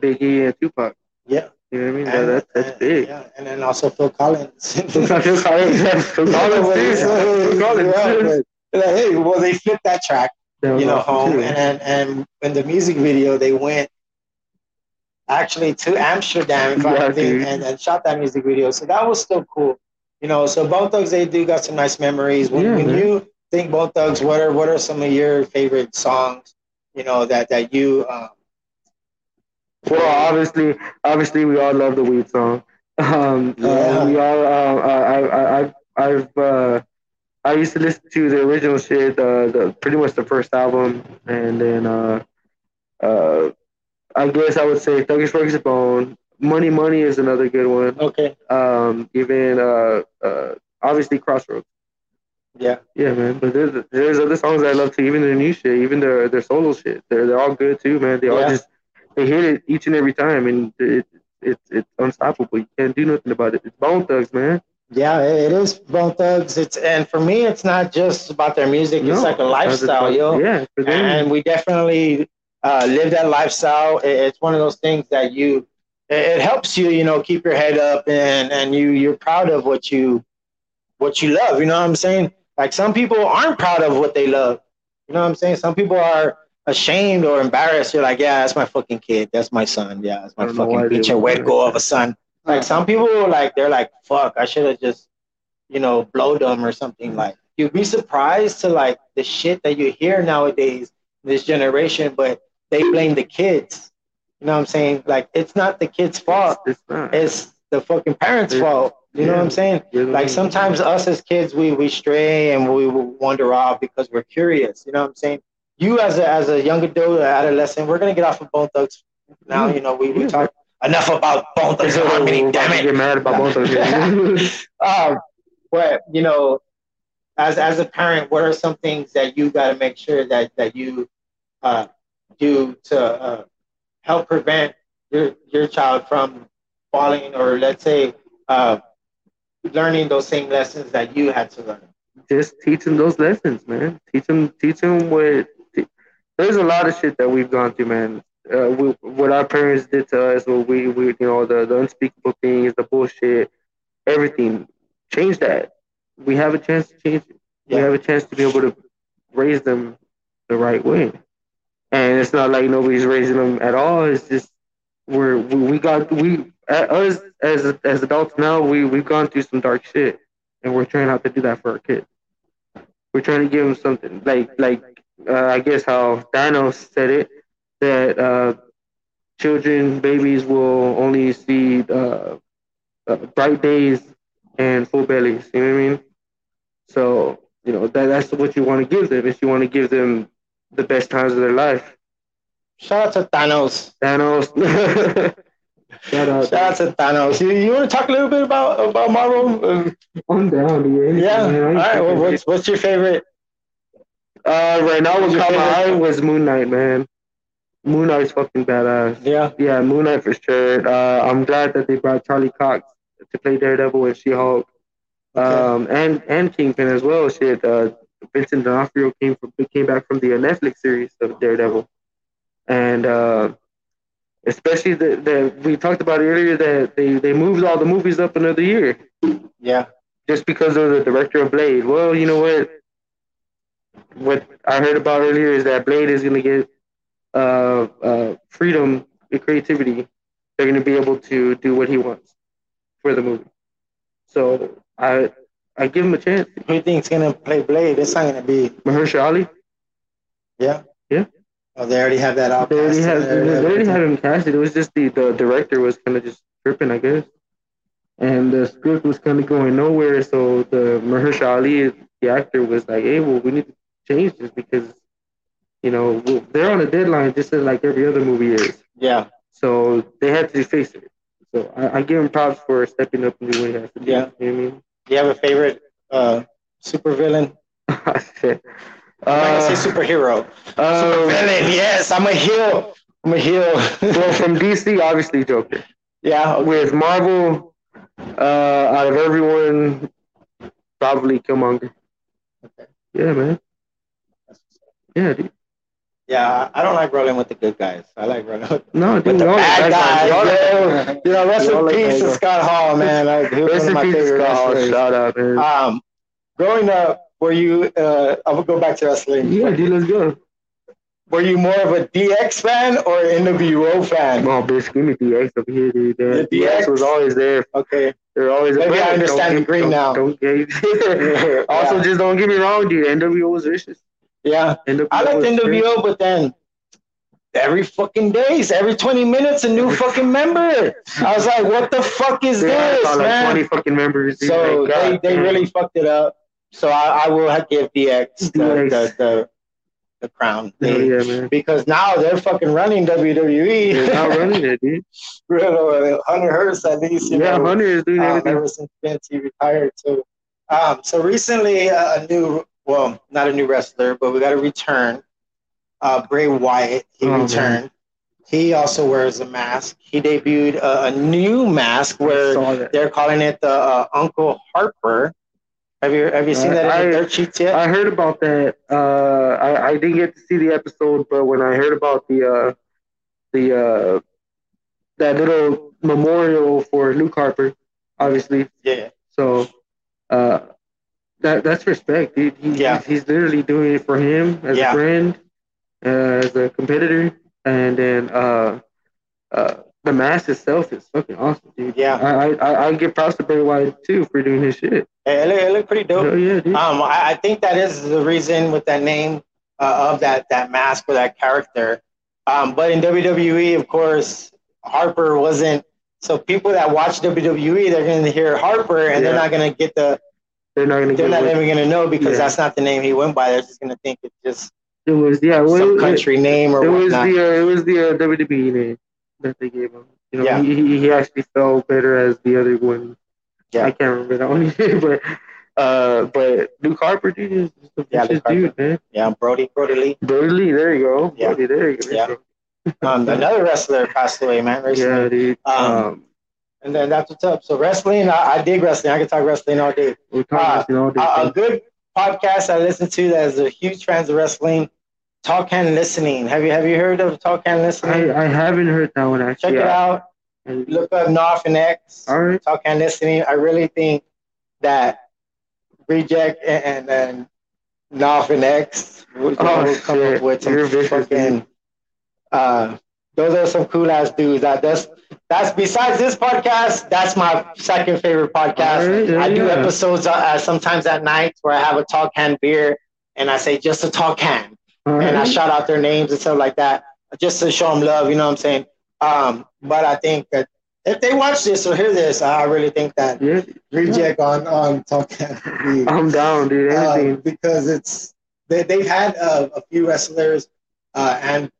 Biggie, and Tupac.
yeah,
You know what I mean?
and,
that, that's big.
Yeah, and then also Phil Collins.
Phil Collins, Phil Collins. Phil Collins,
Yeah, like, hey, well, they flipped that track.
That
you know, home.
too.
And, and and in the music video, they went actually to Amsterdam
Yeah,
and, and shot that music video. So that was still cool. You know, so Bone Thugs, they do got some nice memories. When,
Yeah,
when
man.
you think Bone Thugs, what are what are some of your favorite songs? You know that that you um,
Well, obviously, obviously, we all love the weed song. Um,
Yeah.
uh, we all, uh, I, I, I've, I've, uh, I used to listen to the original shit, uh, the pretty much the first album, and then, uh, uh, I guess I would say Thuggish Ruggish Bone. Money, Money is another good one.
okay,
Um, even, uh, uh, obviously Crossroads.
yeah,
Yeah, man. But there's there's other songs I love too. Even their new shit, even their their solo shit. They're they're all good too, man. They all just they hit it each and every time, and it, it's it's unstoppable. You can't do nothing about it. It's Bone Thugs, man.
yeah. It it is Bone Thugs. It's and for me, it's not just about their music. It's like a
it's not just
lifestyle,
about-
yo.
Yeah, for them.
and we definitely uh, live that lifestyle. It- It's one of those things that you it, it helps you, you know, keep your head up and and you you're proud of what you what you love. You know what I'm saying? Like some people aren't proud of what they love. You know what I'm saying? Some people are ashamed or embarrassed. You're like, yeah, that's my fucking kid. That's my son. Yeah, that's my
I don't know why
fucking
they
bitch
would
and
do
wet go of a son. Like some people, like they're like, fuck, I should have just, you know, blowed them or something. Like you'd be surprised to like the shit that you hear nowadays, this generation, but they blame the kids. You know what I'm saying? Like it's not the kids' fault.
It's not.
It's the fucking parents'
It's-
fault. You know what I'm saying? Like sometimes us as kids, we we stray and we wander off because we're curious. You know what I'm saying? You as a as a young adult, adolescent, we're gonna get off of Bone Thugs now. You know, we we talk enough about Bone Thugs and. Damn it.
Get mad about both of you.
um, but you know, as as a parent, what are some things that you got to make sure that that you uh, do to uh, help prevent your your child from falling, or let's say uh, learning those same lessons that you had to learn?
just teach them those lessons, man. Teach them, teach them what. There's a lot of shit that we've gone through, man. Uh, we, what our parents did to us, what we, we, you know, the, the unspeakable things, the bullshit, everything. Change that. We have a chance to change it. We have a chance to be able to raise them the right way. And it's not like nobody's raising them at all. It's just we're we, we got we us as as adults now we we've gone through some dark shit, and we're trying not to do that for our kids. We're trying to give them something like like uh, I guess how Thanos said it that uh, children babies will only see uh, uh, bright days and full bellies. You know what I mean? So you know that that's what you want to give them. Is you want to give them the best times of their life.
Shout out to Thanos.
Thanos. Shout out.
Shout out to Thanos. You, you want to talk a little bit about about Marvel?
I'm down, dude.
yeah.
Man,
All right. Well, what's what's your favorite?
Uh, right now, what caught my eye was Moon Knight, man. Moon Knight's fucking badass.
Yeah.
Yeah, Moon Knight for sure. Uh, I'm glad that they brought Charlie Cox to play Daredevil and She-Hulk, um, and and Kingpin as well. Shit, uh, Vincent D'Onofrio came from came back from the uh, Netflix series of Daredevil, and uh, especially the, the we talked about earlier that they they moved all the movies up another year
Yeah.
just because of the director of Blade. Well, you know what? What I heard about earlier is that Blade is going to get uh, uh, freedom and creativity. They're going to be able to do what he wants for the movie. So I I give him a chance.
Who do you think's gonna play Blade? It's not gonna be.
Mahershala Ali.
Yeah.
Yeah.
Oh, they already have that all
They already have they already
everything.
had him casted. It was just the, the director was kind of just tripping, I guess. And the script was kind of going nowhere. So the Mahershala Ali, the actor, was like, "Hey, well, we need to change this because, you know, they're on a deadline just like every other movie is.
Yeah.
So they had to face it. So I, I give him props for stepping up and doing what he has to do.
Yeah.
You know what
Do you have a favorite uh, supervillain?
I mean? Shit. Uh,
gonna say superhero.
um,
Villain. Yes, I'm a heel. I'm a heel.
well, from DC, obviously Joker.
yeah. okay.
with Marvel, uh, out of everyone, probably Killmonger.
Okay.
Yeah, man. Yeah, dude.
Yeah. I don't like rolling with the good guys. I like rolling with,
No,
with
dude.
the bad
like
guys.
We all like-
yeah. You know, rest
We
in peace to Scott Hall, man. Like, he was
Rest
one of
in
my
peace,
favorite
Scott.
wrestlers.
Shout out, man.
Um, growing up, were you? Uh, I will go back to wrestling.
yeah, dude, let's go.
Were you more of a DX fan or NWO fan?
Come on, bitch. Give me DX over here, dude.
The
The
DX?
DX was always there.
Okay.
They're always
Maybe I understand the
get-
green
don't-
now.
Don't get. also,
Yeah.
just don't get me wrong, dude. NWO was vicious.
Yeah, I liked NWO, but then every fucking days, every 20 minutes, a new fucking member. I was like, what the fuck is
They
this,
about, like
man?
20 fucking members. dude.
So
Like,
they,
God
they
damn.
really fucked it up. So I, I will have give DX the,
DX.
the, the, the crown.
Hell yeah, man.
Because now they're fucking running WWE.
They're not running it, dude.
Real, Hunter Hearst at least. You
Yeah,
know,
Hunter is doing
um,
everything.
ever since Vince he retired too. Um, so recently, uh, a new, well, not a new wrestler, but we got a return. Uh, Bray Wyatt, he
Oh, man.
returned. He also wears a mask. He debuted a, a new mask where they're calling it the uh, Uncle Harper. Have you have you seen
Uh,
that in
I-
the dirt sheets yet?
I heard about that. Uh, I, I didn't get to see the episode, but when I heard about the uh, the uh, that little memorial for Luke Harper, obviously,
yeah,
so uh, that that's respect. He, he,
Yeah.
he's, he's literally doing it for him as
Yeah.
a friend, uh, as a competitor, and then uh, uh, the mask itself is fucking awesome, dude.
Yeah.
I I I, give props to Bray Wyatt too for doing his shit.
It, look, it looked pretty dope.
Hell yeah, dude.
Um, I, I think that is the reason with that name uh, of that that mask or that character. Um, but in WWE, of course, Harper wasn't. So people that watch WWE, they're going to hear Harper, and they're not going to get the.
They're not gonna
They're not
what-
even going to know because
Yeah.
that's not the name he went by. They're just going to think it's just
It was yeah. Well,
some
it,
country name or
it was
whatnot.
the uh, it was the uh, WWE name that they gave him. You know,
Yeah.
he, he actually felt better as the other one.
Yeah.
I can't remember that one, but uh, but Luke Harper, dude, is the
Yeah,
dude, man.
yeah, Brodie Brodie Lee.
Brodie Lee, there you go.
Yeah.
Brodie, there you go.
Yeah. Um, another wrestler passed away, man. Recently.
Yeah, dude.
Um,
Um,
And then that's what's up. So wrestling, I, I dig wrestling. I can talk wrestling all day.
we're
uh,
talking all day.
a, a good podcast I listen to that is a huge fans of wrestling. Talk and listening. Have you have you heard of Talk and listening?
I, I haven't heard that one actually.
Check it out.
I-
Look up Knopf and X.
All right.
Talk and listening. I really think that Reject and and, and Knopf and X will,
Oh,
come
shit.
up with some
You're
fucking. Uh, those are some cool ass dudes. That that's that's besides this podcast. That's my second favorite podcast.
Right, there
I do
go.
episodes uh, uh, sometimes at night where I have a tall can beer and I say just a tall can
All
and I shout out their names and stuff like that just to show them love. You know what I'm saying? Um, but I think that if they watch this or hear this, I really think that
Yeah,
reject on on tall can would be
I'm down, dude.
uh, because it's they they've had uh, a few wrestlers uh, and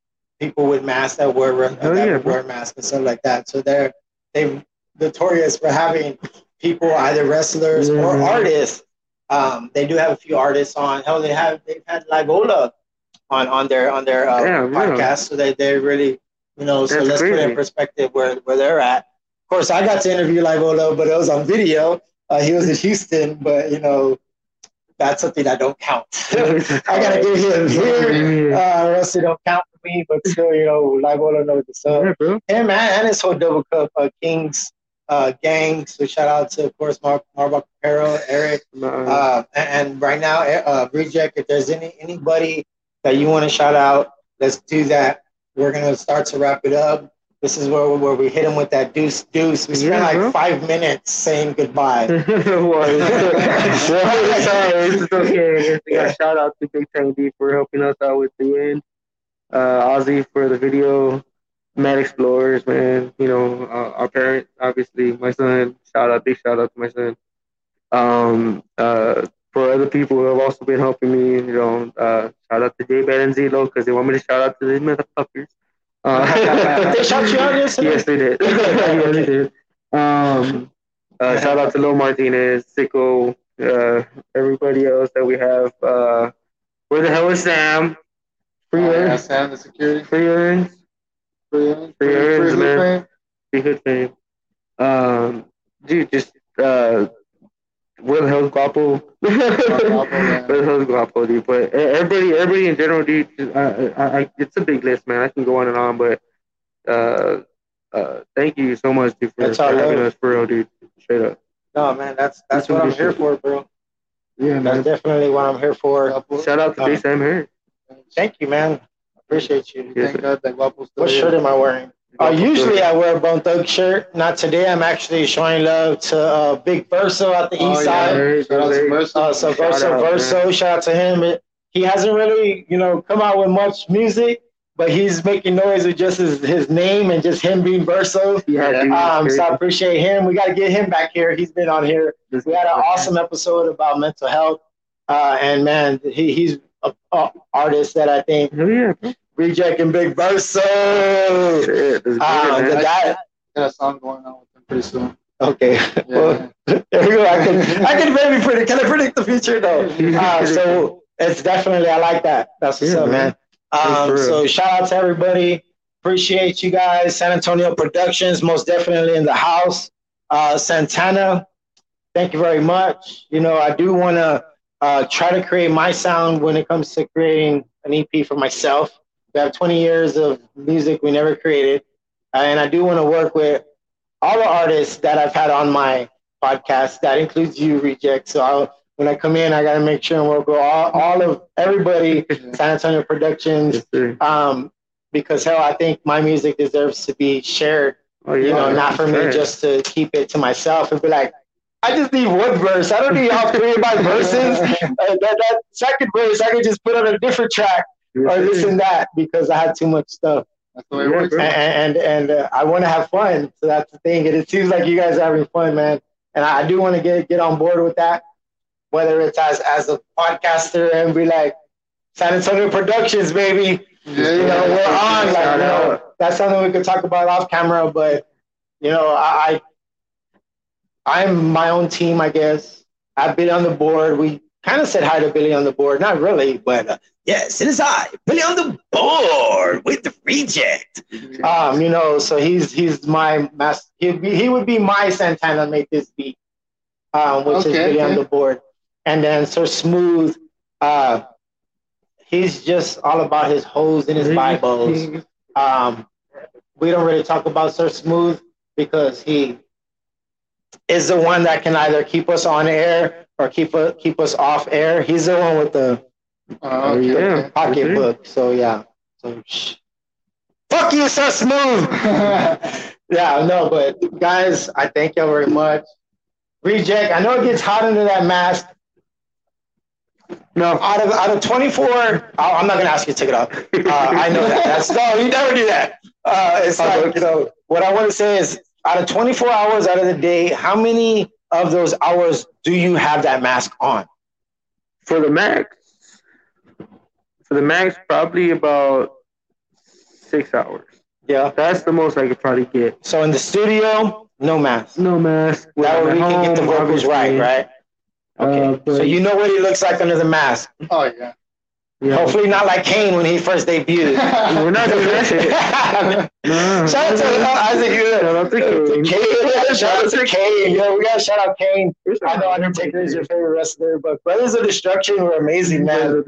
people with masks that wear that
Oh, yeah,
wear masks and stuff like that. So they're they notorious for having people either wrestlers or artists. Um, they do have a few artists on. Hell, they have they've had Livola on on their on their uh,
Yeah,
podcast. So they they really you know. So let's put it in perspective where where they're at. Of course, I got to interview Livola, but it was on video. Uh, he was in Houston, but you know that's something that don't count. I gotta give him here.
yeah,
Uh, Rusty don't count me, but still, you know, Livola knows what's up.
bro.
Him man, and his whole double cup uh, Kings uh, gang. So shout out to of course Mark Marbuck Capero, Eric,
Uh,
uh, and, and right now uh, Reject. If there's any anybody that you want to shout out, let's do that. We're gonna start to wrap it up. This is where, where we hit him with that deuce deuce. We spent
Yeah,
like
bro.
five minutes saying goodbye.
well, it's, sorry, it's okay. Got shout out to Big Time D for helping us out with the end. Uh, Ozzy for the video. Mad Explorers, man. You know, uh, our parents, obviously, my son. Shout out, big shout out to my son. Um, uh, for other people who have also been helping me, you know, uh, shout out to J Bad and Zelo because they want me to shout out to these motherfuckers. Uh,
They shout you out yesterday?
Yes, they did. yes, they did. Um, uh, shout out to Lil Martinez, Sicko, uh, everybody else that we have. Uh, where the hell is Sam? Free earns,
Sam, the security.
free earns,
Free, free,
Free earns, man.
man.
free hood fame. Um, dude, just uh, the hell's Guapo?
Man.
The hell's Guapo, dude? But everybody, everybody in general, dude. just, uh, I, I, it's a big list, man. I can go on and on, but uh, uh, thank you so much, dude, for, for having us for real, dude. Straight up.
No, man, that's that's
That's
what I'm here
shit.
for, bro.
Yeah,
That's definitely what I'm here for.
Shout out to
Um,
Big Sam Heard.
Thank you, man. Appreciate you.
Yes,
Thank God that Guapo's
What
here.
shirt am I wearing? Uh, usually I wear a Bone Thug shirt. Not today. I'm actually showing love to uh, Big Verso at the
Oh,
east
yeah.
side.
Hey,
Shout out to
Uh, so
Shout
Verso,
out,
Verso, shout out to him. It- he hasn't really, you know, come out with much music, but he's making noise with just his, his name and just him being Verso.
Yeah,
Um, so I appreciate him. We got to get him back here. He's been on here. We had an awesome episode about mental health. Uh, and man, he, he's a, a artist that I think
Hell yeah.
Reject and Big Verso.
Shit, that's
Uh,
good,
the guy.
Got a song going on with him pretty soon.
Okay.
Yeah.
Well, there we go. I can I can maybe predict. Can I predict the future though? Uh, so it's definitely I like that. That's what's
Yeah,
up,
man.
man. Um, so shout out to everybody. Appreciate you guys. San Antonio Productions, most definitely in the house. Uh, Santana, thank you very much. You know, I do want to uh, try to create my sound when it comes to creating an EP for myself. We have 20 years of music we never created, and I do want to work with all the artists that I've had on my podcast. That includes you, Reject. So I'll, when I come in, I got to make sure and work with all, all of everybody, San Antonio Productions,
Yes,
um, because hell, I think my music deserves to be shared
Oh
you know, not for me just to keep it to myself and be like, I just need one verse. I don't need all three of my verses. Uh, that, that second verse, I could just put on a different track or this and that because I had too much stuff.
That's the way it works.
And and, and uh, I want to have fun. So that's the thing. And it seems like you guys are having fun, man. And I do want to get get on board with that. Whether it's as as a podcaster and be like San Antonio Productions, baby.
Yeah,
You know, we're on. Like, you know, that's something we could talk about off camera. But you know, I, I I'm my own team, I guess. I've been on the board. We kind of said hi to Billy on the board. Not really, but uh, yes, it is I, Billy on the board with the reject. Um, you know, so he's he's my master. He'd be, he would be my Santana make this beat, um, which is
Okay,
Billy on the board. And then Sir Smooth, uh, he's just all about his hoes and his Bibles. Um, we don't really talk about Sir Smooth because he is the one that can either keep us on air or keep uh, keep us off air. He's the one with the
Oh, okay,
Yeah.
okay.
pocketbook. So yeah. So shh. fuck you, so Smooth. yeah, no, but guys, I thank y'all very much. Reject. I know it gets hot under that mask.
No.
Out of out of 24, I- I'm not gonna ask you to take it off. Uh, I know that. That's no, you never do that. Uh, it's like you know what I want to say is out of 24 hours out of the day, how many of those hours do you have that mask on?
For the max, for the max, probably about six hours.
Yeah.
That's the most I could probably get.
So in the studio, no mask.
No mask.
That way we
I'm
can get the
home,
vocals right,
obviously.
right? Okay.
Uh,
so you know what he looks like under the mask.
Oh, yeah.
Yeah.
Hopefully not like Kane when he first debuted.
We're not doing that. No.
Shout out to uh, Isaac.
Shout out to Kane.
Kane. Shout out to Kane. Yeah, we gotta shout out Kane. I know Undertaker is your favorite wrestler, but Brothers of Destruction were amazing, man.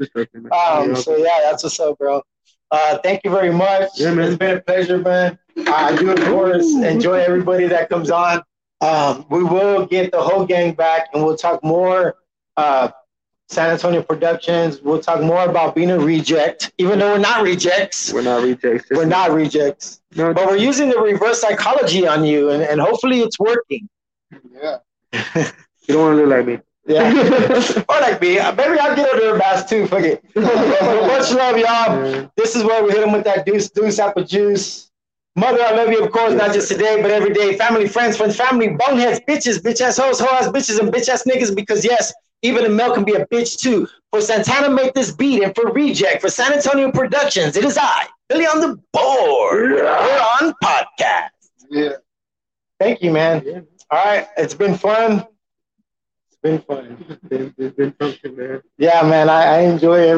Um, so yeah, that's what's up, bro. Uh, thank you very much.
Yeah, man.
It's been a pleasure, man. I do, of course, enjoy everybody that comes on. Um, we will get the whole gang back, and we'll talk more. Uh, San Antonio Productions. We'll talk more about being a reject, even though we're not rejects.
We're not rejects.
We're not rejects,
No,
but we're using the reverse psychology on you, and, and hopefully it's working.
Yeah.
you don't want to look like me.
Yeah. or like me. Uh, Maybe I'll get under a mask too. Fuck it. Much love, y'all.
Yeah.
This is where we hit them with that deuce, deuce apple juice. Mother, I love you, of course, not just today, but every day. Family, friends, friends, family, boneheads, bitches, bitch ass hoes, hoe ass bitches, and bitch ass niggas. Because yes, even a Mel can be a bitch too. For Santana, make this beat, and for Reject, for San Antonio Productions, it is I, Billy on the board. We're on podcast.
Yeah.
Thank you, man. All right, it's been fun. It's been fun.
It's been, it's been something, man.
Yeah, man, I, I enjoy every.